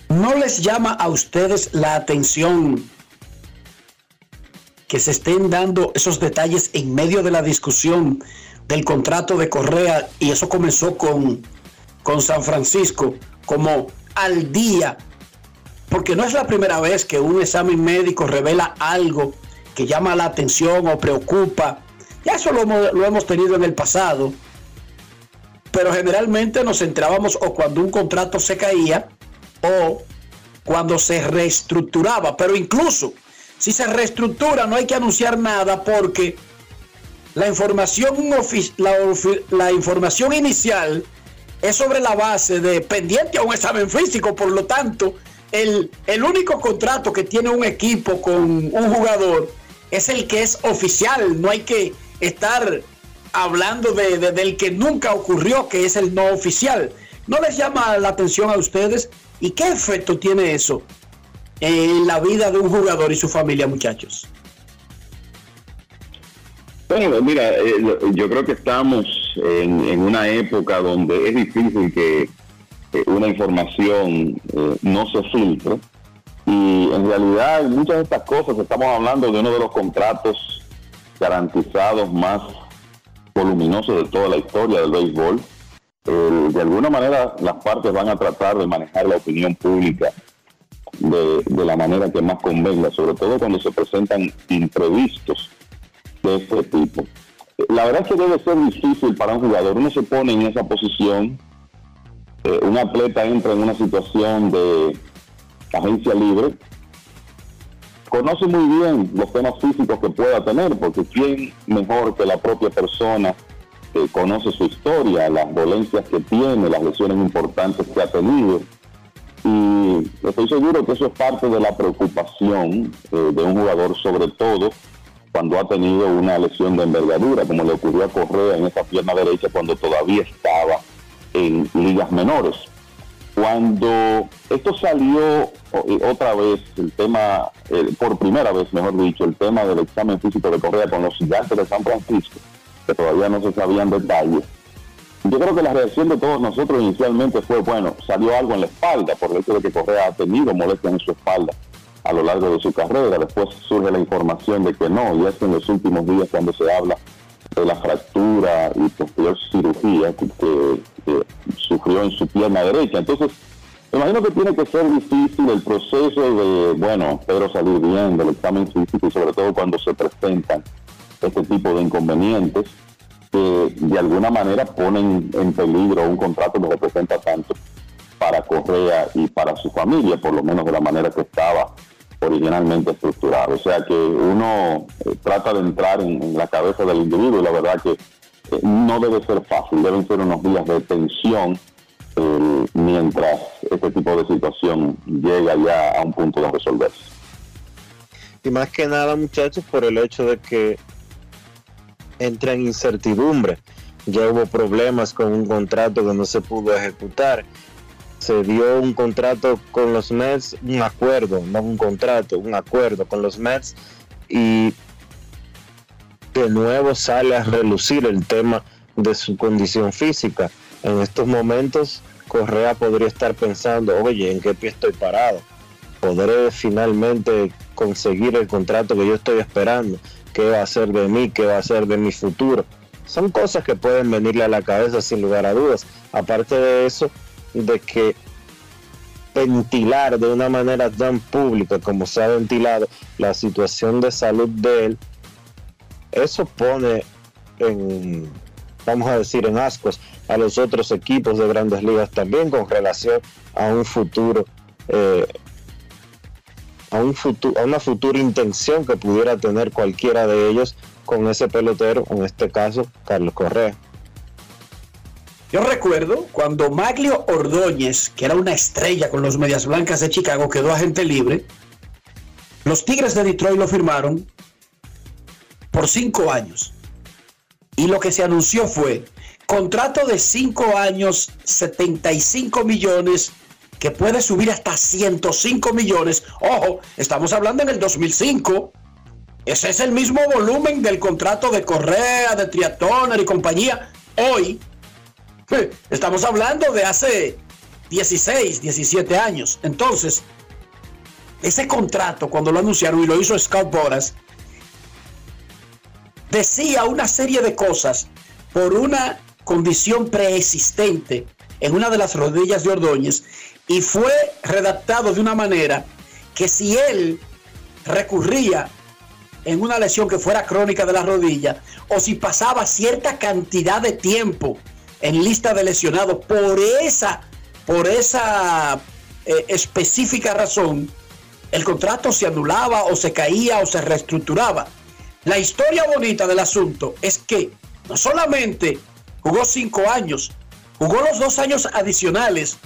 ¿no les llama a ustedes la atención que se estén dando esos detalles en medio de la discusión del contrato de Correa? Y eso comenzó con, con San Francisco, como al día, porque no es la primera vez que un examen médico revela algo que llama la atención o preocupa. Eso lo, lo hemos tenido en el pasado pero generalmente nos centrábamos o cuando un contrato se caía o cuando se reestructuraba. Pero incluso si se reestructura no hay que anunciar nada porque la información, la, la información inicial es sobre la base de pendiente a un examen físico. Por lo tanto, el, el único contrato que tiene un equipo con un jugador es el que es oficial. No hay que estar hablando de, del que nunca ocurrió, que es el no oficial. ¿No les llama la atención a ustedes? ¿Y qué efecto tiene eso en la vida de un jugador y su familia, muchachos? Bueno, mira, eh, yo creo que estamos en, una época donde es difícil que una información eh, no se filtre. Y en realidad muchas de estas cosas, estamos hablando de uno de los contratos garantizados más voluminoso de toda la historia del béisbol. de alguna manera las partes van a tratar de manejar la opinión pública de, la manera que más convenga, sobre todo cuando se presentan imprevistos de este tipo. La verdad es que debe ser difícil para un jugador. Uno se pone en esa posición, eh, un atleta entra en una situación de agencia libre conoce muy bien los temas físicos que pueda tener, porque quién mejor que la propia persona que conoce su historia, las dolencias que tiene, las lesiones importantes que ha tenido. Y estoy seguro que eso es parte de la preocupación eh, de un jugador, sobre todo cuando ha tenido una lesión de envergadura, como le ocurrió a Correa en esa pierna derecha cuando todavía estaba en ligas menores. Cuando esto salió otra vez, el tema, por primera vez, mejor dicho, el tema del examen físico de Correa con los gigantes de San Francisco, que todavía no se sabían detalles, Yo creo que la reacción de todos nosotros inicialmente fue, bueno, salió algo en la espalda, por el hecho de que Correa ha tenido molestias en su espalda a lo largo de su carrera. Después surge la información de que no, y es en los últimos días cuando se habla de la fractura y posterior cirugía que, sufrió en su pierna derecha. Entonces, me imagino que tiene que ser difícil el proceso de, bueno, pero salir bien del examen físico y sobre todo cuando se presentan este tipo de inconvenientes que de alguna manera ponen en peligro un contrato que representa tanto para Correa y para su familia, por lo menos de la manera que estaba originalmente estructurado. O sea que uno eh, trata de entrar en, la cabeza del individuo y la verdad que eh, no debe ser fácil, deben ser unos días de tensión eh, mientras este tipo de situación llega ya a un punto de resolverse. Y más que nada, muchachos, por el hecho de que entra en incertidumbre. Ya hubo problemas con un contrato que no se pudo ejecutar. Se dio un contrato con los Mets, un acuerdo, no un contrato, un acuerdo con los Mets y de nuevo sale a relucir el tema de su condición física en estos momentos Correa podría estar pensando, oye, ¿en qué pie estoy parado? ¿Podré finalmente conseguir el contrato que yo estoy esperando? ¿Qué va a ser de mí? ¿Qué va a ser de mi futuro? Son cosas que pueden venirle a la cabeza sin lugar a dudas. Aparte de eso, de que ventilar de una manera tan pública como se ha ventilado la situación de salud de él, eso pone en vamos a decir, en ascos a los otros equipos de grandes ligas también con relación a un futuro, eh, a, un futuro, a una futura intención que pudiera tener cualquiera de ellos con ese pelotero, en este caso Carlos Correa. Yo recuerdo cuando Maglio Ordóñez, que era una estrella con los Medias Blancas de Chicago, quedó agente libre, los Tigres de Detroit lo firmaron por cinco años. Y lo que se anunció fue contrato de 5 años, 75 millones, que puede subir hasta 105 millones. Ojo, estamos hablando en el 2005. Ese es el mismo volumen del contrato de Correa, de Triatoner y compañía. Hoy, *laughs* estamos hablando de hace 16, 17 años. Entonces, ese contrato, cuando lo anunciaron y lo hizo Scott Boras, decía una serie de cosas por una condición preexistente en una de las rodillas de Ordóñez y fue redactado de una manera que si él recurría en una lesión que fuera crónica de la rodilla o si pasaba cierta cantidad de tiempo en lista de lesionados por esa por esa eh, específica razón el contrato se anulaba o se caía o se reestructuraba la historia bonita del asunto es que no solamente jugó cinco años, jugó los dos años adicionales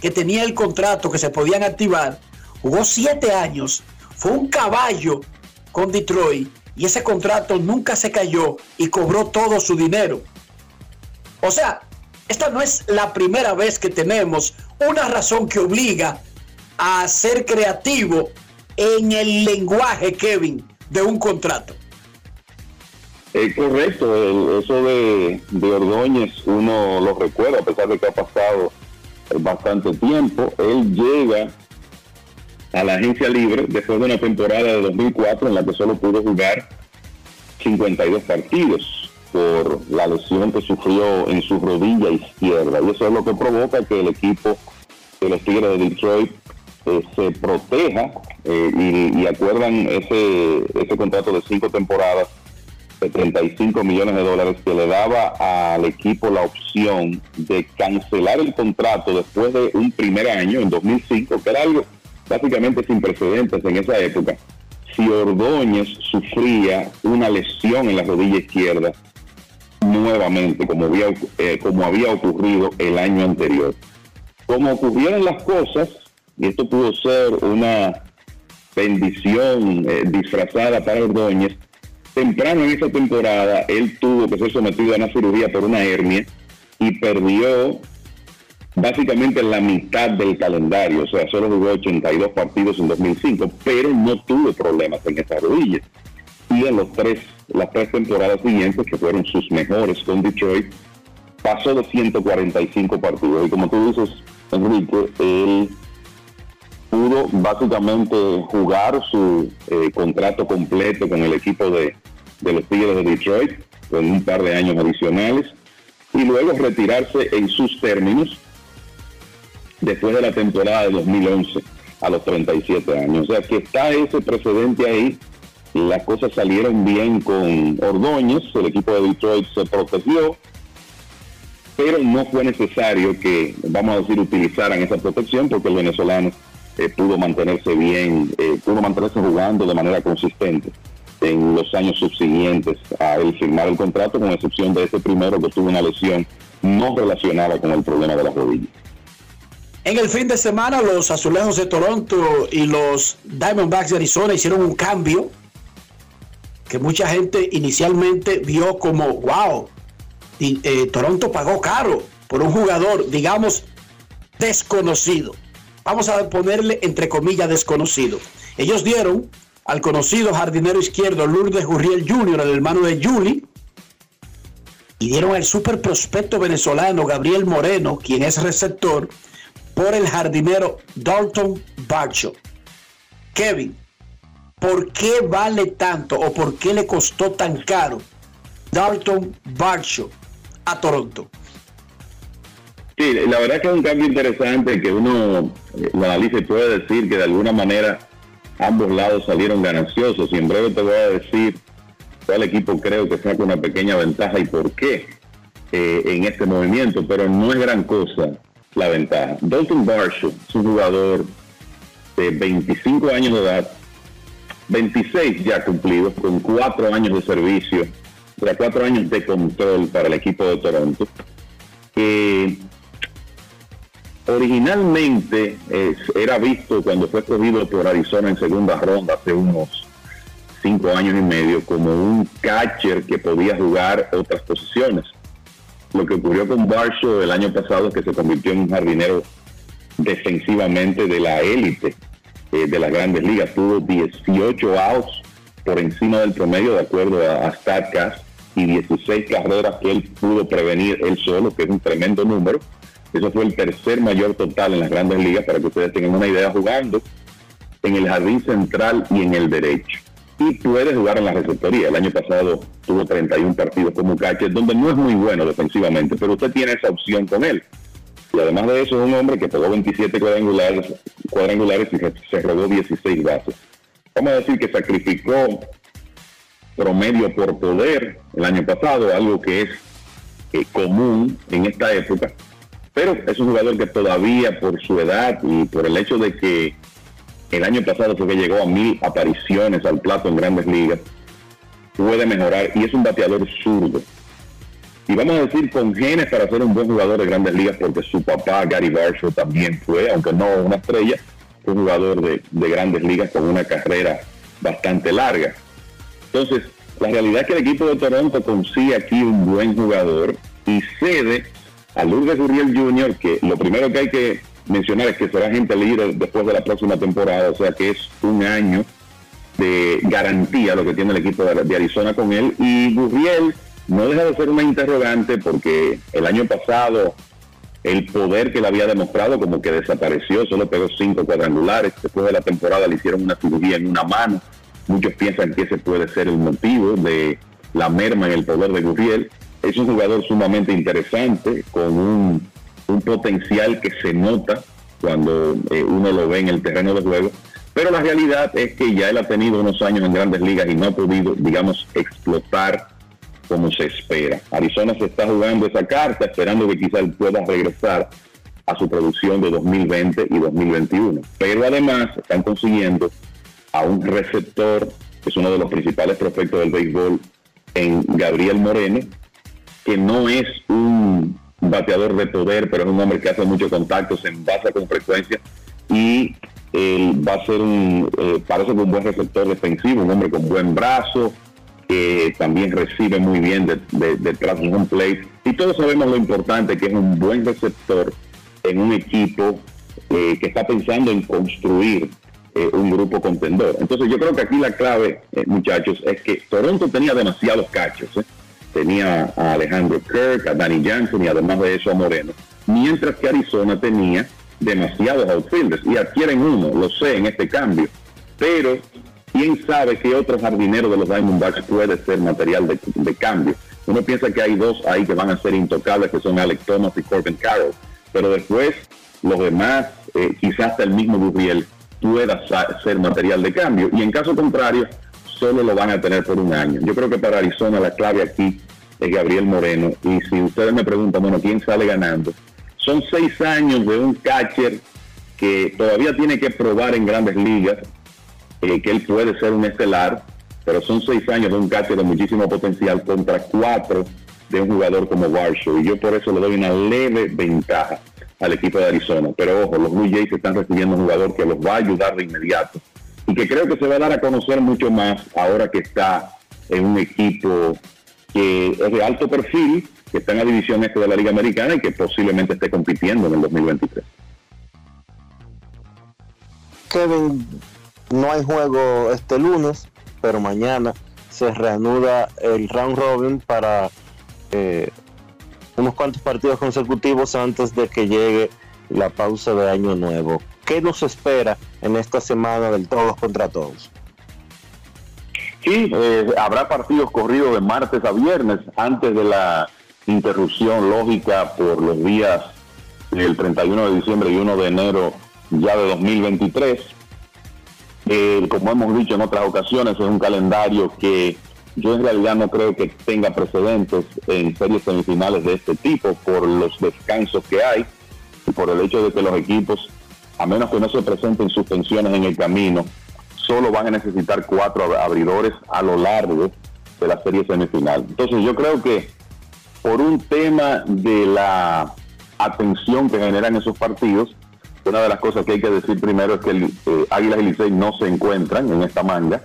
que tenía el contrato que se podían activar, jugó siete años, fue un caballo con Detroit y ese contrato nunca se cayó y cobró todo su dinero. O sea, esta no es la primera vez que tenemos una razón que obliga a ser creativo en el lenguaje, Kevin, de un contrato. Es correcto, eso de, de, Ordóñez uno lo recuerda, a pesar de que ha pasado bastante tiempo. Él llega a la agencia libre después de una temporada de 2004 en la que solo pudo jugar 52 partidos por la lesión que sufrió en su rodilla izquierda. Y eso es lo que provoca que el equipo de los Tigres de Detroit eh, se proteja eh, y, y, acuerdan ese, ese contrato de cinco temporadas 35 millones de dólares que le daba al equipo la opción de cancelar el contrato después de un primer año, en 2005, que era algo básicamente sin precedentes en esa época, si Ordóñez sufría una lesión en la rodilla izquierda nuevamente, como había, eh, como había ocurrido el año anterior. Como ocurrieron las cosas, y esto pudo ser una bendición eh, disfrazada para Ordóñez, temprano en esa temporada él tuvo que ser sometido a una cirugía por una hernia y perdió básicamente la mitad del calendario, o sea, solo jugó 82 partidos en 2005, pero no tuvo problemas en esa rodilla. Y en los tres, las tres temporadas siguientes, que fueron sus mejores con Detroit, pasó de 145 partidos. Y como tú dices, Enrique, él pudo básicamente jugar su eh, contrato completo con el equipo de, de los Tigres de Detroit, con un par de años adicionales, y luego retirarse en sus términos después de la temporada de 2011 a los 37 años. O sea que está ese precedente ahí. Las cosas salieron bien con Ordóñez, el equipo de Detroit se protegió, pero no fue necesario que, vamos a decir, utilizaran esa protección porque el venezolano eh, pudo mantenerse bien, eh, pudo mantenerse jugando de manera consistente en los años subsiguientes a él firmar el contrato, con excepción de ese primero que tuvo una lesión no relacionada con el problema de la rodilla. En el fin de semana, los Azulejos de Toronto y los Diamondbacks de Arizona hicieron un cambio que mucha gente inicialmente vio como, wow, eh, Toronto pagó caro por un jugador, digamos, desconocido. Vamos a ponerle entre comillas desconocido. Ellos dieron al conocido jardinero izquierdo Lourdes Gurriel Jr., el hermano de Julie, y dieron al super prospecto venezolano Gabriel Moreno, quien es receptor, por el jardinero Dalton Bacho. Kevin, ¿por qué vale tanto o por qué le costó tan caro Dalton Bacho a Toronto? Sí, la verdad que es un cambio interesante que uno eh, lo analiza y puede decir que de alguna manera ambos lados salieron gananciosos y en breve te voy a decir cuál equipo creo que saca una pequeña ventaja y por qué eh, en este movimiento, pero no es gran cosa la ventaja. Dalton Barshaw es un jugador de 25 años de edad, 26 ya cumplidos, con 4 años de servicio, de 4 años de control para el equipo de Toronto, que originalmente era visto cuando fue escogido por Arizona en segunda ronda hace unos 5 años y medio como un catcher que podía jugar otras posiciones. Lo que ocurrió con Barshaw el año pasado es que se convirtió en un jardinero defensivamente de la élite eh, de las grandes ligas. Tuvo 18 outs por encima del promedio de acuerdo a, a StatCast y 16 carreras que él pudo prevenir él solo, que es un tremendo número. Eso fue el tercer mayor total en las grandes ligas, para que ustedes tengan una idea, jugando en el jardín central y en el derecho y puede jugar en la receptoría. El año pasado tuvo 31 partidos como catcher, donde no es muy bueno defensivamente, pero usted tiene esa opción con él. Y además de eso, es un hombre que pegó 27 cuadrangulares, cuadrangulares y se robó 16 bases. Vamos a decir que sacrificó promedio por poder el año pasado, algo que es eh, común en esta época. Pero es un jugador que todavía por su edad y por el hecho de que el año pasado fue que llegó a mil apariciones al plato en grandes ligas, puede mejorar y es un bateador zurdo. Y vamos a decir con genes para ser un buen jugador de grandes ligas, porque su papá Gary Barshaw también fue, aunque no una estrella, un jugador de, de grandes ligas con una carrera bastante larga. Entonces, la realidad es que el equipo de Toronto consigue aquí un buen jugador y cede a Lourdes Uriel Jr., que lo primero que hay que mencionar es que será gente libre después de la próxima temporada, o sea que es un año de garantía lo que tiene el equipo de, Arizona con él. Y Gurriel no deja de ser una interrogante porque el año pasado el poder que le había demostrado como que desapareció, solo pegó cinco cuadrangulares, después de la temporada le hicieron una cirugía en una mano, muchos piensan que ese puede ser el motivo de la merma en el poder de Gurriel. Es un jugador sumamente interesante, con un un potencial que se nota cuando eh, uno lo ve en el terreno de juego, pero la realidad es que ya él ha tenido unos años en grandes ligas y no ha podido, digamos, explotar como se espera. Arizona se está jugando esa carta, esperando que quizás pueda regresar a su producción de 2020 y 2021. Pero además están consiguiendo a un receptor, que es uno de los principales prospectos del béisbol, en Gabriel Moreno, que no es un bateador de poder, pero es un hombre que hace muchos contactos, se envasa con frecuencia y él va a ser un, eh, parece un buen receptor defensivo, un hombre con buen brazo, también recibe muy bien detrás de, un plate. Y todos sabemos lo importante que es un buen receptor en un equipo eh, que está pensando en construir eh, un grupo contendor. Entonces yo creo que aquí la clave, muchachos, es que Toronto tenía demasiados cachos tenía a Alejandro Kirk, a Danny Johnson y además de eso a Moreno, mientras que Arizona tenía demasiados outfielders y adquieren uno, lo sé, en este cambio, pero quién sabe qué otro jardinero de los Diamondbacks puede ser material de, cambio. Uno piensa que hay dos ahí que van a ser intocables, que son Alex Thomas y Corbin Carroll, pero después los demás, eh, quizás hasta el mismo Gurriel, pueda ser material de cambio y en caso contrario, solo lo van a tener por un año. Yo creo que para Arizona la clave aquí es Gabriel Moreno y si ustedes me preguntan, bueno, ¿quién sale ganando? Son seis años de un catcher que todavía tiene que probar en grandes ligas que él puede ser un estelar, pero son seis años de un catcher de muchísimo potencial contra cuatro de un jugador como Warshaw. Y yo por eso le doy una leve ventaja al equipo de Arizona. Pero ojo, los Blue Jays están recibiendo un jugador que los va a ayudar de inmediato y que creo que se va a dar a conocer mucho más ahora que está en un equipo que es de alto perfil, que está en la división este de la Liga Americana y que posiblemente esté compitiendo en el 2023. Kevin, no hay juego este lunes, pero mañana se reanuda el round robin para eh, unos cuantos partidos consecutivos antes de que llegue la pausa de año nuevo. ¿Qué nos espera en esta semana del todos contra todos? Sí, eh, habrá partidos corridos de martes a viernes antes de la interrupción lógica por los días del 31 de diciembre y 1 de enero ya de 2023. Eh, como hemos dicho en otras ocasiones, es un calendario que yo en realidad no creo que tenga precedentes en series semifinales de este tipo por los descansos que hay y por el hecho de que los equipos, a menos que no se presenten suspensiones en el camino, solo van a necesitar cuatro abridores a lo largo de la serie semifinal. Entonces yo creo que por un tema de la atención que generan esos partidos, una de las cosas que hay que decir primero es que eh, Águilas y Licey no se encuentran en esta manga,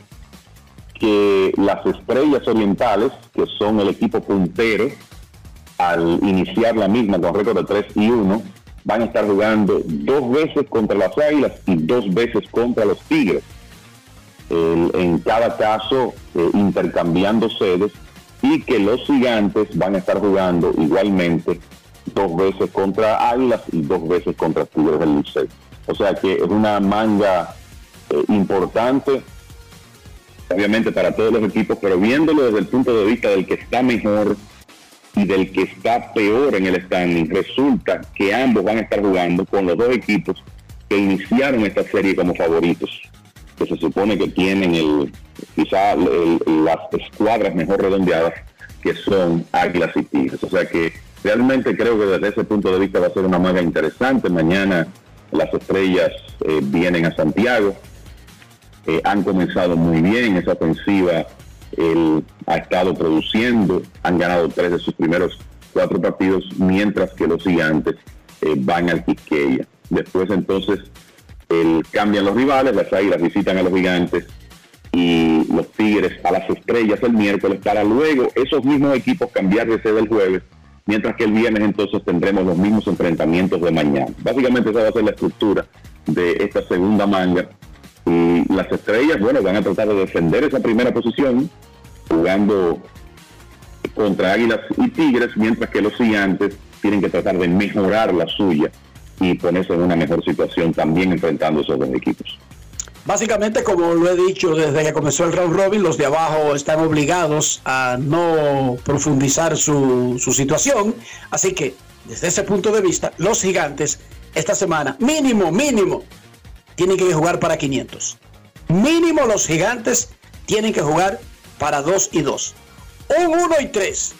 que las estrellas orientales, que son el equipo puntero, al iniciar la misma con récord de 3 y 1, van a estar jugando dos veces contra las Águilas y dos veces contra los Tigres. en cada caso eh, intercambiando sedes y que los gigantes van a estar jugando igualmente dos veces contra Águilas y dos veces contra Tigres del Liceo. O sea que es una manga eh, importante, obviamente para todos los equipos, pero viéndolo desde el punto de vista del que está mejor y del que está peor en el standing, resulta que ambos van a estar jugando con los dos equipos que iniciaron esta serie como favoritos, que se supone que tienen el quizá las escuadras mejor redondeadas que son Águilas y Tigres. O sea que realmente creo que desde ese punto de vista va a ser una manga interesante. Mañana las estrellas eh, vienen a Santiago. Eh, han comenzado muy bien esa ofensiva. Él ha estado produciendo, han ganado tres de sus primeros cuatro partidos, mientras que los gigantes eh, van al Quisqueya. Después entonces el, cambian los rivales, las águilas visitan a los gigantes y los Tigres a las estrellas el miércoles para luego esos mismos equipos cambiar de sede el jueves, mientras que el viernes entonces tendremos los mismos enfrentamientos de mañana. Básicamente esa va a ser la estructura de esta segunda manga y las estrellas, bueno, van a tratar de defender esa primera posición jugando contra Águilas y Tigres, mientras que los gigantes tienen que tratar de mejorar la suya y ponerse en una mejor situación también enfrentando esos dos equipos. Básicamente, como lo he dicho desde que comenzó el round robin, los de abajo están obligados a no profundizar su, situación. Así que, desde ese punto de vista, los gigantes esta semana, mínimo, mínimo, tienen que jugar para 500. Mínimo los gigantes tienen que jugar para 2 y 2. Un 1 y 3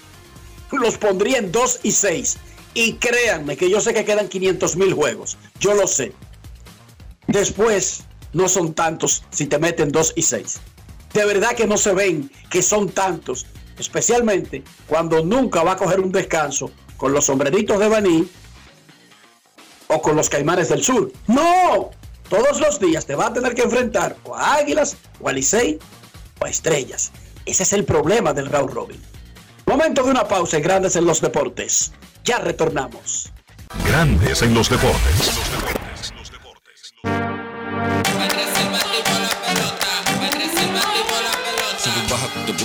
los pondría en 2 y 6. Y créanme que yo sé que quedan 500 mil juegos. Yo lo sé. Después no son tantos si te meten 2 y 6. De verdad que no se ven que son tantos, especialmente cuando nunca va a coger un descanso con los sombreritos de Baní o con los caimanes del sur. No, todos los días te va a tener que enfrentar o a Águilas, o a Licey, o a Estrellas. Ese es el problema del round robin. Momento de una pausa en Grandes en los Deportes. Ya retornamos. Grandes en los Deportes.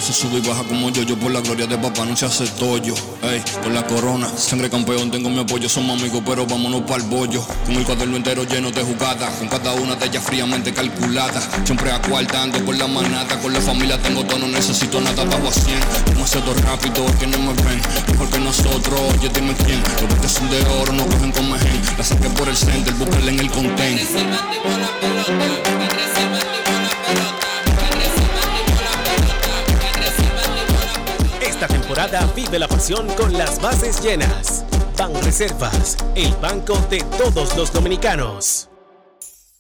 Se sube y baja como yo. Yo por la gloria de papá no se hace tollo. Ey, por la corona, sangre campeón, tengo mi apoyo. Somos amigos, pero vámonos para el bollo. Con el cuaderno entero lleno de jugadas. Con cada una de ellas fríamente calculada. Siempre acuartando con la manata. Con la familia tengo todo, no necesito nada. Bajo a 100. Demasiado rápido, que no me ven. Mejor que nosotros, oye, dime quién. Los que son de oro, no cogen con mejen. La saqué por el center, búsquenla en el content. Temporada vive la pasión con las bases llenas. Ban Reservas, el banco de todos los dominicanos.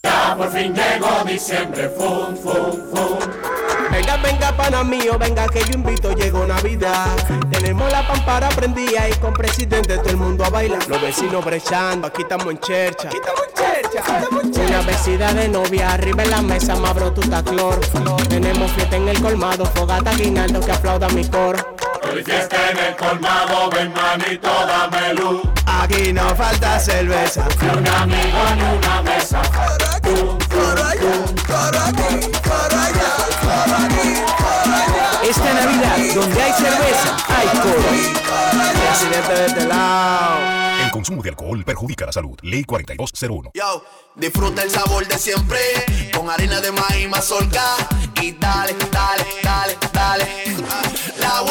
Ya por fin llegó diciembre, fum, fum, fum. Venga, venga, pana mío, venga que yo invito, llegó Navidad. Tenemos la pampara prendida y con presidente todo el mundo a bailar. Los vecinos brechando, aquí estamos en chercha. Aquí estamos en chercha. Una vecina de novia, arriba en la mesa, mabro tu taclor. Tenemos fiesta en el colmado, fogata guinaldo que aplauda mi coro. Hoy fiesta en el colmado, ven manito, dame luz. Aquí no falta cerveza. Ni un amigo ni una mesa. Esta Navidad, donde hay cerveza, hay coro. Presidente de este lado. El consumo de alcohol perjudica la salud. Ley 4201. Yo, disfruta el sabor de siempre con harina de maíz mazorca y dale, dale, dale, dale.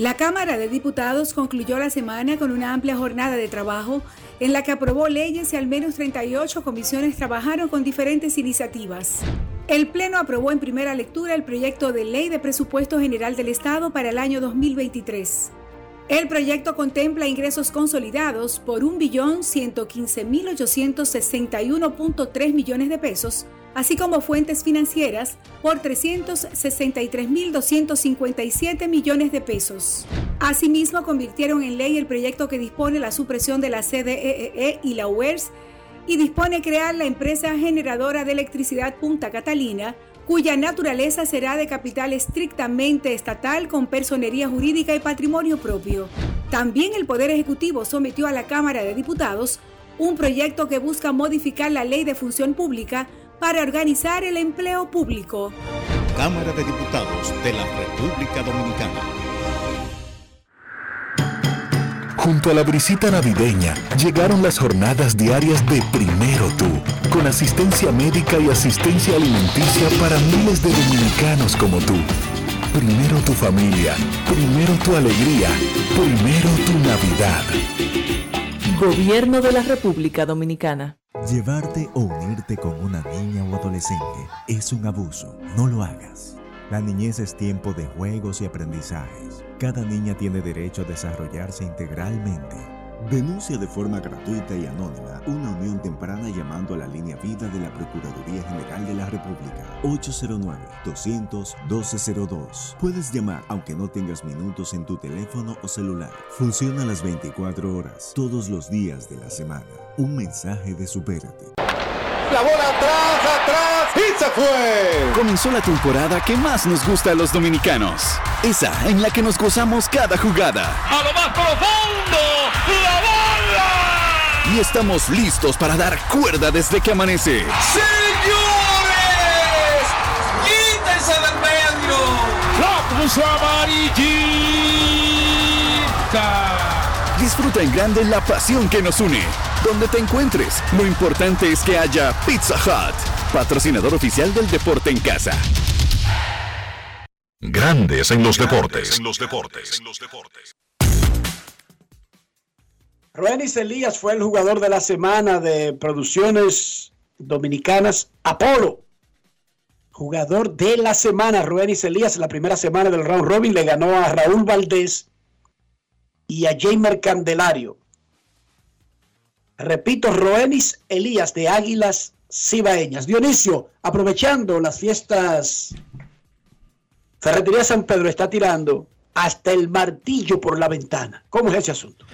La Cámara de Diputados concluyó la semana con una amplia jornada de trabajo en la que aprobó leyes y al menos 38 comisiones trabajaron con diferentes iniciativas. El Pleno aprobó en primera lectura el proyecto de ley de presupuesto general del Estado para el año 2023. El proyecto contempla ingresos consolidados por 1.115.861.3 millones de pesos, así como fuentes financieras por 363.257 millones de pesos. Asimismo, convirtieron en ley el proyecto que dispone la supresión de la CDEE y la UERS y dispone crear la empresa generadora de electricidad Punta Catalina, cuya naturaleza será de capital estrictamente estatal con personería jurídica y patrimonio propio. También el Poder Ejecutivo sometió a la Cámara de Diputados un proyecto que busca modificar la ley de función pública para organizar el empleo público. Cámara de Diputados de la República Dominicana. Junto a la brisita navideña llegaron las jornadas diarias de Primero Tú, con asistencia médica y asistencia alimenticia para miles de dominicanos como tú. Primero tu familia, primero tu alegría, primero tu Navidad. Gobierno de la República Dominicana. Llevarte o unirte con una niña o adolescente es un abuso. No lo hagas. La niñez es tiempo de juegos y aprendizajes. Cada niña tiene derecho a desarrollarse integralmente. Denuncia de forma gratuita y anónima una unión temprana llamando a la línea vida de la Procuraduría General de la República 809-200-1202. Puedes llamar aunque no tengas minutos en tu teléfono o celular. Funciona las 24 horas, todos los días de la semana. Un mensaje de Supérate. La bola atrás, atrás se fue. Comenzó la temporada que más nos gusta a los dominicanos. Esa en la que nos gozamos cada jugada. A lo más profundo, la bola. Y estamos listos para dar cuerda desde que amanece. ¡Señores! ¡Quítense del medio! La puso amarillita. Disfruta en grande la pasión que nos une. Donde te encuentres, lo importante es que haya Pizza Hut, patrocinador oficial del deporte en casa. Grandes en los deportes. En los deportes. Ruenis Elías fue el jugador de la semana de producciones dominicanas Apolo. Jugador de la semana, Ruenis Elías, la primera semana del round robin le ganó a Raúl Valdés y a Jamer Candelario. Repito, Roenis Elías de Águilas cibaeñas. Dionisio, aprovechando las fiestas, Ferretería San Pedro está tirando hasta el martillo por la ventana. ¿Cómo es ese asunto?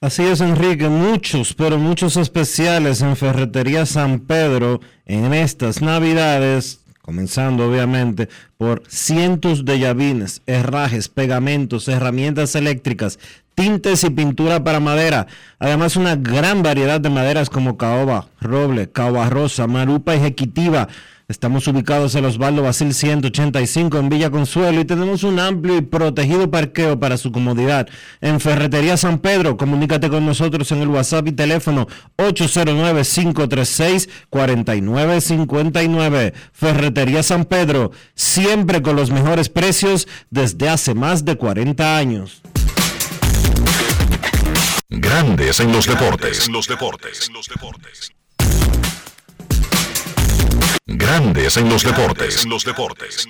Así es, Enrique, muchos, pero muchos especiales en Ferretería San Pedro en estas Navidades, comenzando obviamente por cientos de llavines, herrajes, pegamentos, herramientas eléctricas, tintes y pintura para madera. Además, una gran variedad de maderas como caoba, roble, caoba rosa, marupa y jequitiva Estamos ubicados en Osvaldo Basil 185 en Villa Consuelo y tenemos un amplio y protegido parqueo para su comodidad. En Ferretería San Pedro, comunícate con nosotros en el WhatsApp y teléfono 809-536-4959. Ferretería San Pedro, siempre con los mejores precios desde hace más de 40 años. Grandes en los deportes. Deportes. En los deportes. Grandes en los deportes. En los deportes.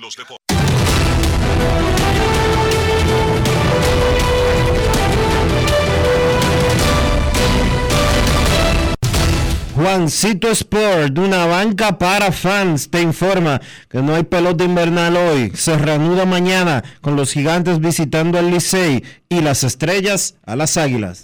Juancito Sport, una banca para fans, te informa que no hay pelota invernal hoy. Se reanuda mañana con los gigantes visitando al Licey y las estrellas a las águilas.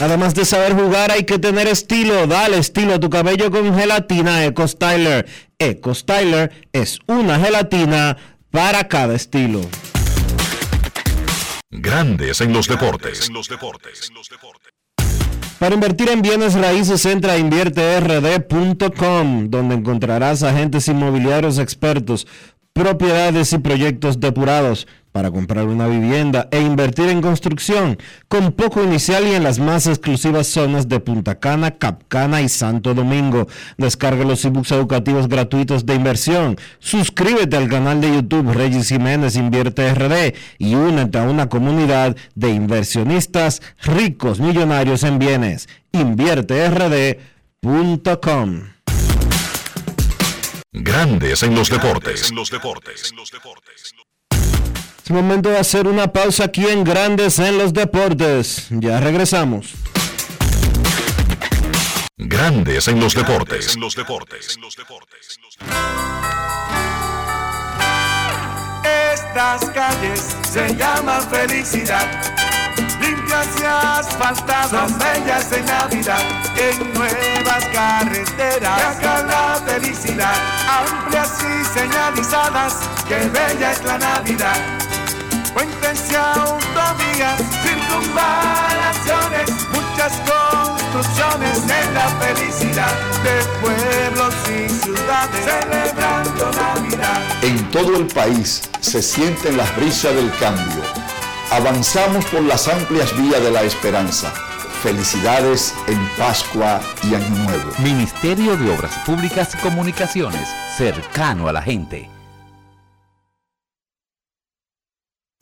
Además de saber jugar, hay que tener estilo. Dale estilo a tu cabello con gelatina Eco Styler. Eco Styler es una gelatina para cada estilo. Grandes en los deportes. Para invertir en bienes raíces, entra a invierterd.com, donde encontrarás agentes inmobiliarios expertos, propiedades y proyectos depurados para comprar una vivienda e invertir en construcción con poco inicial y en las más exclusivas zonas de Punta Cana, Capcana y Santo Domingo. Descarga los ebooks educativos gratuitos de inversión. Suscríbete al canal de YouTube Regis Jiménez Invierte RD y únete a una comunidad de inversionistas ricos millonarios en bienes. InvierteRD.com Grandes en los deportes. Es momento de hacer una pausa aquí en Grandes en los Deportes. Ya regresamos. Grandes en los deportes. Estas calles se llaman felicidad. Limpias y asfaltadas, bellas de Navidad. En nuevas carreteras, acá la felicidad. Amplias y señalizadas, que bella es la Navidad puentes y autovías, circunvalaciones, muchas construcciones en la felicidad de pueblos y ciudades celebrando Navidad. En todo el país se sienten las brisas del cambio. Avanzamos por las amplias vías de la esperanza. Felicidades en Pascua y Año Nuevo. Ministerio de Obras Públicas y Comunicaciones, cercano a la gente.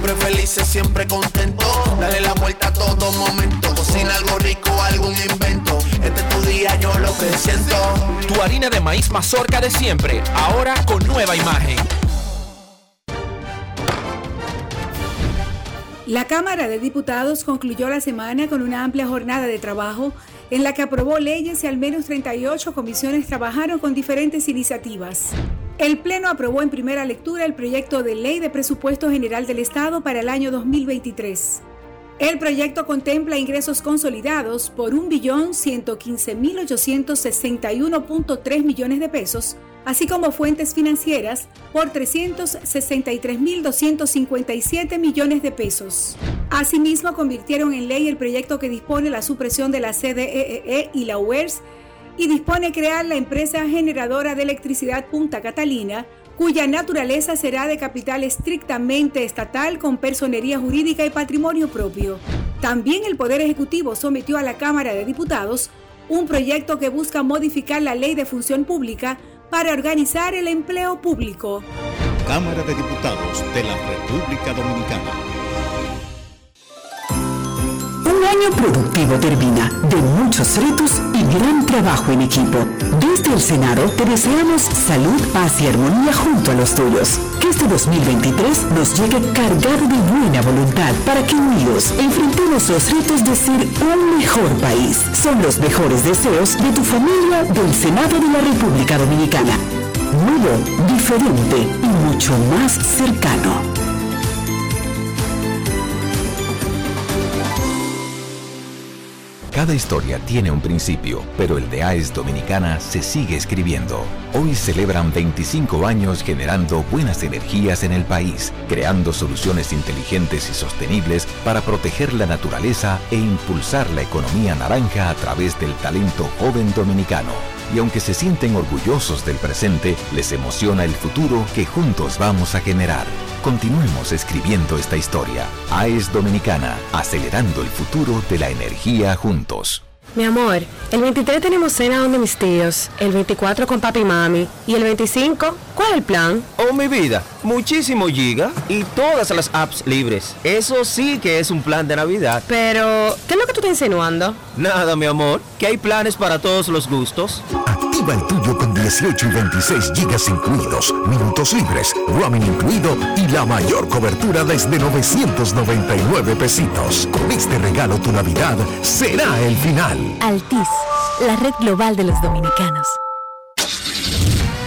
siempre felices, siempre contento. Dale la vuelta a todo momento. Cocina algo rico, algún invento. Este es tu día, yo lo que siento. Tu harina de maíz mazorca de siempre, ahora con nueva imagen. La Cámara de Diputados concluyó la semana con una amplia jornada de trabajo en la que aprobó leyes y al menos 38 comisiones trabajaron con diferentes iniciativas. El Pleno aprobó en primera lectura el proyecto de ley de presupuesto general del Estado para el año 2023. El proyecto contempla ingresos consolidados por 1.115.861.3 millones de pesos, así como fuentes financieras por 363.257 millones de pesos. Asimismo, convirtieron en ley el proyecto que dispone la supresión de la CDEE e y la UERS y dispone crear la empresa generadora de electricidad Punta Catalina, cuya naturaleza será de capital estrictamente estatal con personería jurídica y patrimonio propio. También el Poder Ejecutivo sometió a la Cámara de Diputados un proyecto que busca modificar la ley de función pública para organizar el empleo público. Cámara de Diputados de la República Dominicana. Un año productivo termina, de muchos retos y gran trabajo en equipo. Desde el Senado te deseamos salud, paz y armonía junto a los tuyos. Que este 2023 nos llegue cargado de buena voluntad para que unidos enfrentemos los retos de ser un mejor país. Son los mejores deseos de tu familia del Senado de la República Dominicana. Nuevo, diferente y mucho más cercano. Cada historia tiene un principio, pero el de AES Dominicana se sigue escribiendo. Hoy celebran 25 años generando buenas energías en el país, creando soluciones inteligentes y sostenibles para proteger la naturaleza e impulsar la economía naranja a través del talento joven dominicano. Y aunque se sienten orgullosos del presente, les emociona el futuro que juntos vamos a generar. Continuemos escribiendo esta historia. AES Dominicana, acelerando el futuro de la energía juntos. Mi amor, el 23 tenemos cena donde mis tíos, el 24 con papi y mami, y el 25, ¿cuál es el plan? Oh, mi vida, muchísimo giga y todas las apps libres. Eso sí que es un plan de Navidad. Pero, ¿qué es lo que tú estás insinuando? Nada, mi amor, que hay planes para todos los gustos. Activa el tuyo con 18 y 26 gigas incluidos, minutos libres, roaming incluido y la mayor cobertura desde 999 pesitos. Con este regalo tu Navidad será el final. Altis, la red global de los dominicanos.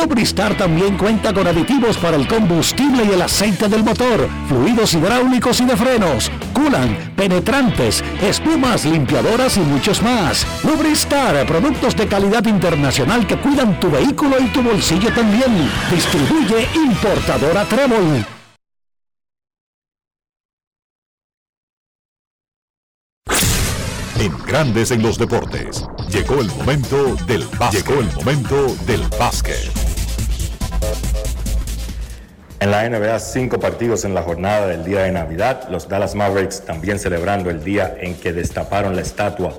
Lubristar también cuenta con aditivos para el combustible y el aceite del motor fluidos hidráulicos y de frenos, culan, penetrantes, espumas, limpiadoras y muchos más. Lubristar, productos de calidad internacional que cuidan tu vehículo y tu bolsillo también. Distribuye importadora Trébol. En Grandes en los Deportes, llegó el momento del básquet. Llegó el momento del básquet. En la NBA, cinco partidos en la jornada del día de Navidad. Los Dallas Mavericks también celebrando el día en que destaparon la estatua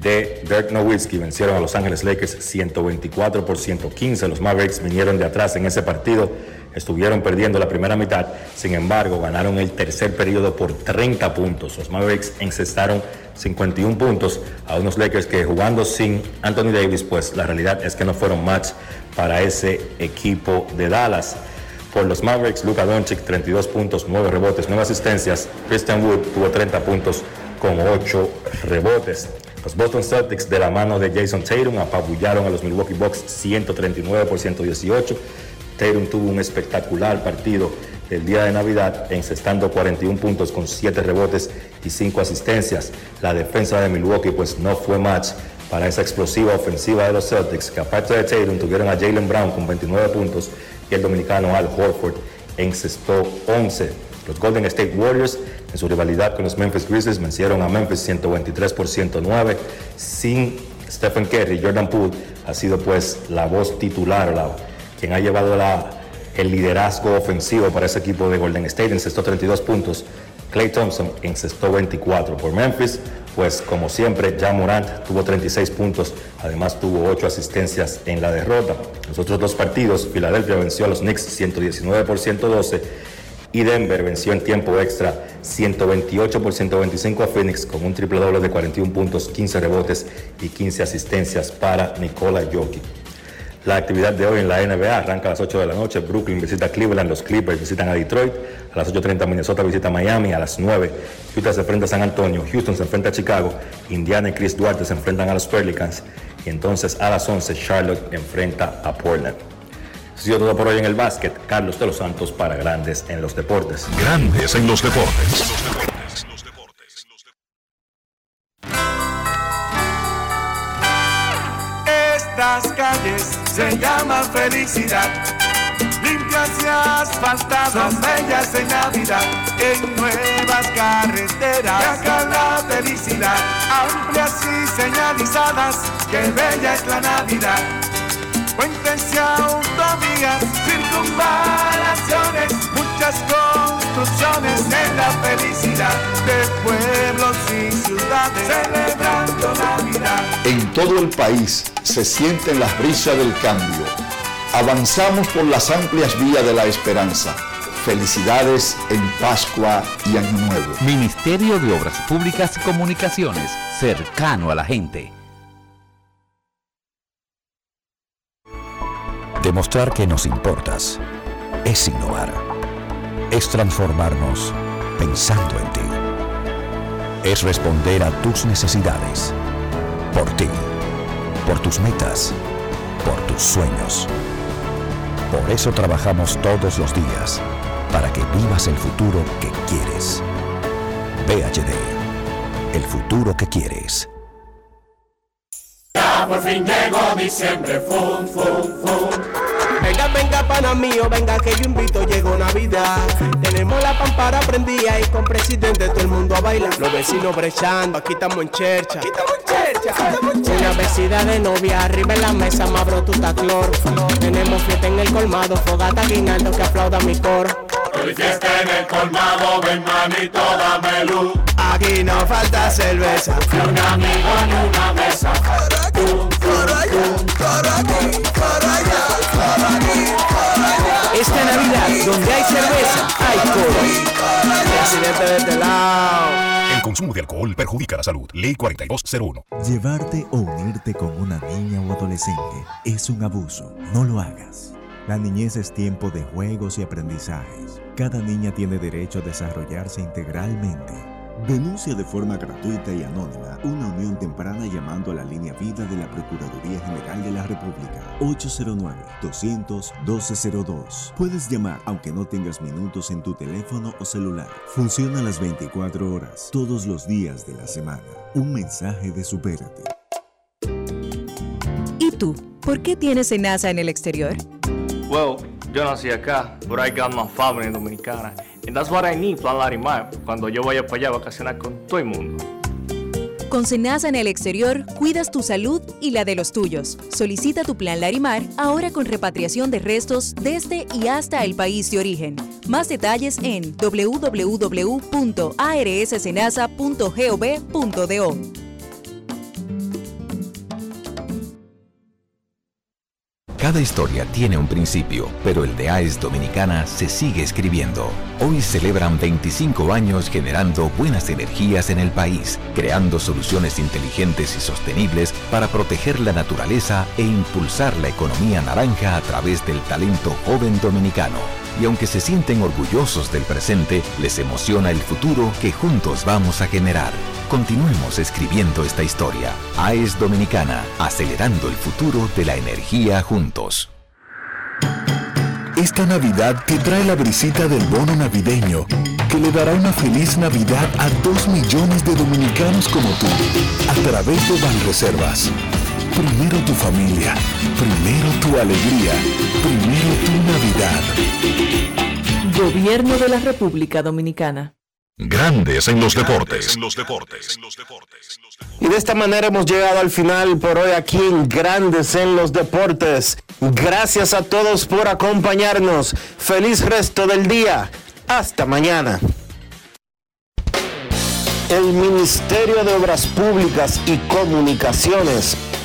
de Dirk Nowitzki. Vencieron a Los Ángeles Lakers 124 por 115. Los Mavericks vinieron de atrás en ese partido. Estuvieron perdiendo la primera mitad. Sin embargo, ganaron el tercer periodo por 30 puntos. Los Mavericks encestaron 51 puntos a unos Lakers que jugando sin Anthony Davis, pues la realidad es que no fueron match para ese equipo de Dallas. Por los Mavericks, Luka Doncic 32 puntos, 9 rebotes, 9 asistencias. Christian Wood tuvo 30 puntos con 8 rebotes. Los Boston Celtics de la mano de Jason Tatum apabullaron a los Milwaukee Bucks 139 por 118. Tatum tuvo un espectacular partido el día de Navidad, encestando 41 puntos con 7 rebotes y 5 asistencias. La defensa de Milwaukee pues no fue match para esa explosiva ofensiva de los Celtics, que aparte de Tatum tuvieron a Jalen Brown con 29 puntos y el dominicano Al Horford encestó 11. Los Golden State Warriors en su rivalidad con los Memphis Grizzlies vencieron a Memphis 123 por 109 sin Stephen Curry. Jordan Poole ha sido pues la voz titular, la, quien ha llevado la, el liderazgo ofensivo para ese equipo de Golden State, encestó 32 puntos. Clay Thompson encestó 24 por Memphis pues como siempre, ya Morant tuvo 36 puntos, además tuvo 8 asistencias en la derrota. Los otros dos partidos, Filadelfia venció a los Knicks 119 por 112 Y Denver venció en tiempo extra 128 por 125 a Phoenix con un triple doble de 41 puntos, 15 rebotes y 15 asistencias para Nikola Jokic. La actividad de hoy en la NBA arranca a las 8 de la noche. Brooklyn visita Cleveland, los Clippers visitan a Detroit. A las 8.30 Minnesota visita Miami. A las 9 Utah se enfrenta a San Antonio. Houston se enfrenta a Chicago. Indiana y Chris Duarte se enfrentan a los Pelicans. Y entonces a las 11 Charlotte enfrenta a Portland. Eso ha todo por hoy en el básquet. Carlos de los Santos para Grandes en los Deportes. Grandes en los Deportes. Se llaman felicidad. Limpias y asfaltadas, son bellas en Navidad. En nuevas carreteras, acá la felicidad. Amplias y señalizadas, que bella es la Navidad. Puentes y autovías, circunvalaciones, muchas en la felicidad de pueblos y ciudades celebrando Navidad. En todo el país se sienten las brisas del cambio. Avanzamos por las amplias vías de la esperanza. Felicidades en Pascua y Año Nuevo. Ministerio de Obras Públicas y Comunicaciones, cercano a la gente. Demostrar que nos importas es innovar. Es transformarnos pensando en ti. Es responder a tus necesidades. Por ti. Por tus metas. Por tus sueños. Por eso trabajamos todos los días. Para que vivas el futuro que quieres. VHD. El futuro que quieres. Ya por fin llegó diciembre, fum, fum, fum. Venga, venga, pana mío, venga que yo invito, llegó Navidad. Tenemos la pampara prendida y con presidente todo el mundo a bailar. Los vecinos brechando, aquí estamos en chercha. Aquí estamos en chercha. Una vecina de novia, arriba en la mesa, mabro tu taclor. Tenemos fiesta en el colmado, fogata guinaldo que aplauda mi coro. Hoy fiesta en el colmado, ven manito, dame luz. Aquí no falta cerveza. Ni un amigo ni una mesa. Fum, fum, fum, Esta Navidad, donde hay cerveza, hay coro. Este lado. El consumo de alcohol perjudica la salud. Ley 4201. Llevarte o unirte con una niña o adolescente es un abuso. No lo hagas. La niñez es tiempo de juegos y aprendizajes. Cada niña tiene derecho a desarrollarse integralmente. Denuncia de forma gratuita y anónima una unión temprana llamando a la línea vida de la Procuraduría General de la República 809-200-1202. Puedes llamar aunque no tengas minutos en tu teléfono o celular. Funciona las 24 horas, todos los días de la semana. Un mensaje de Supérate. ¿Y tú? ¿Por qué tienes NASA en el exterior? Well, yo nací acá, but I got my family dominicana. And that's what I need, Plan Larimar, cuando yo vaya para allá a vacacionar con todo el mundo. Con Senasa en el exterior, cuidas tu salud y la de los tuyos. Solicita tu plan Larimar ahora con repatriación de restos desde y hasta el país de origen. Más detalles en www.arssenasa.gov.do. Cada historia tiene un principio, pero el de AES Dominicana se sigue escribiendo. Hoy celebran 25 años generando buenas energías en el país, creando soluciones inteligentes y sostenibles para proteger la naturaleza e impulsar la economía naranja a través del talento joven dominicano. Y aunque se sienten orgullosos del presente, les emociona el futuro que juntos vamos a generar. Continuemos escribiendo esta historia. AES Dominicana, acelerando el futuro de la energía juntos. Esta Navidad te trae la brisita del bono navideño que le dará una feliz Navidad a dos millones de dominicanos como tú a través de Banreservas. Primero tu familia, primero tu alegría, primero tu Navidad. Gobierno de la República Dominicana. Grandes en los deportes. Y de esta manera hemos llegado al final por hoy aquí en Grandes en los Deportes. Gracias a todos por acompañarnos. Feliz resto del día. Hasta mañana. El Ministerio de Obras Públicas y Comunicaciones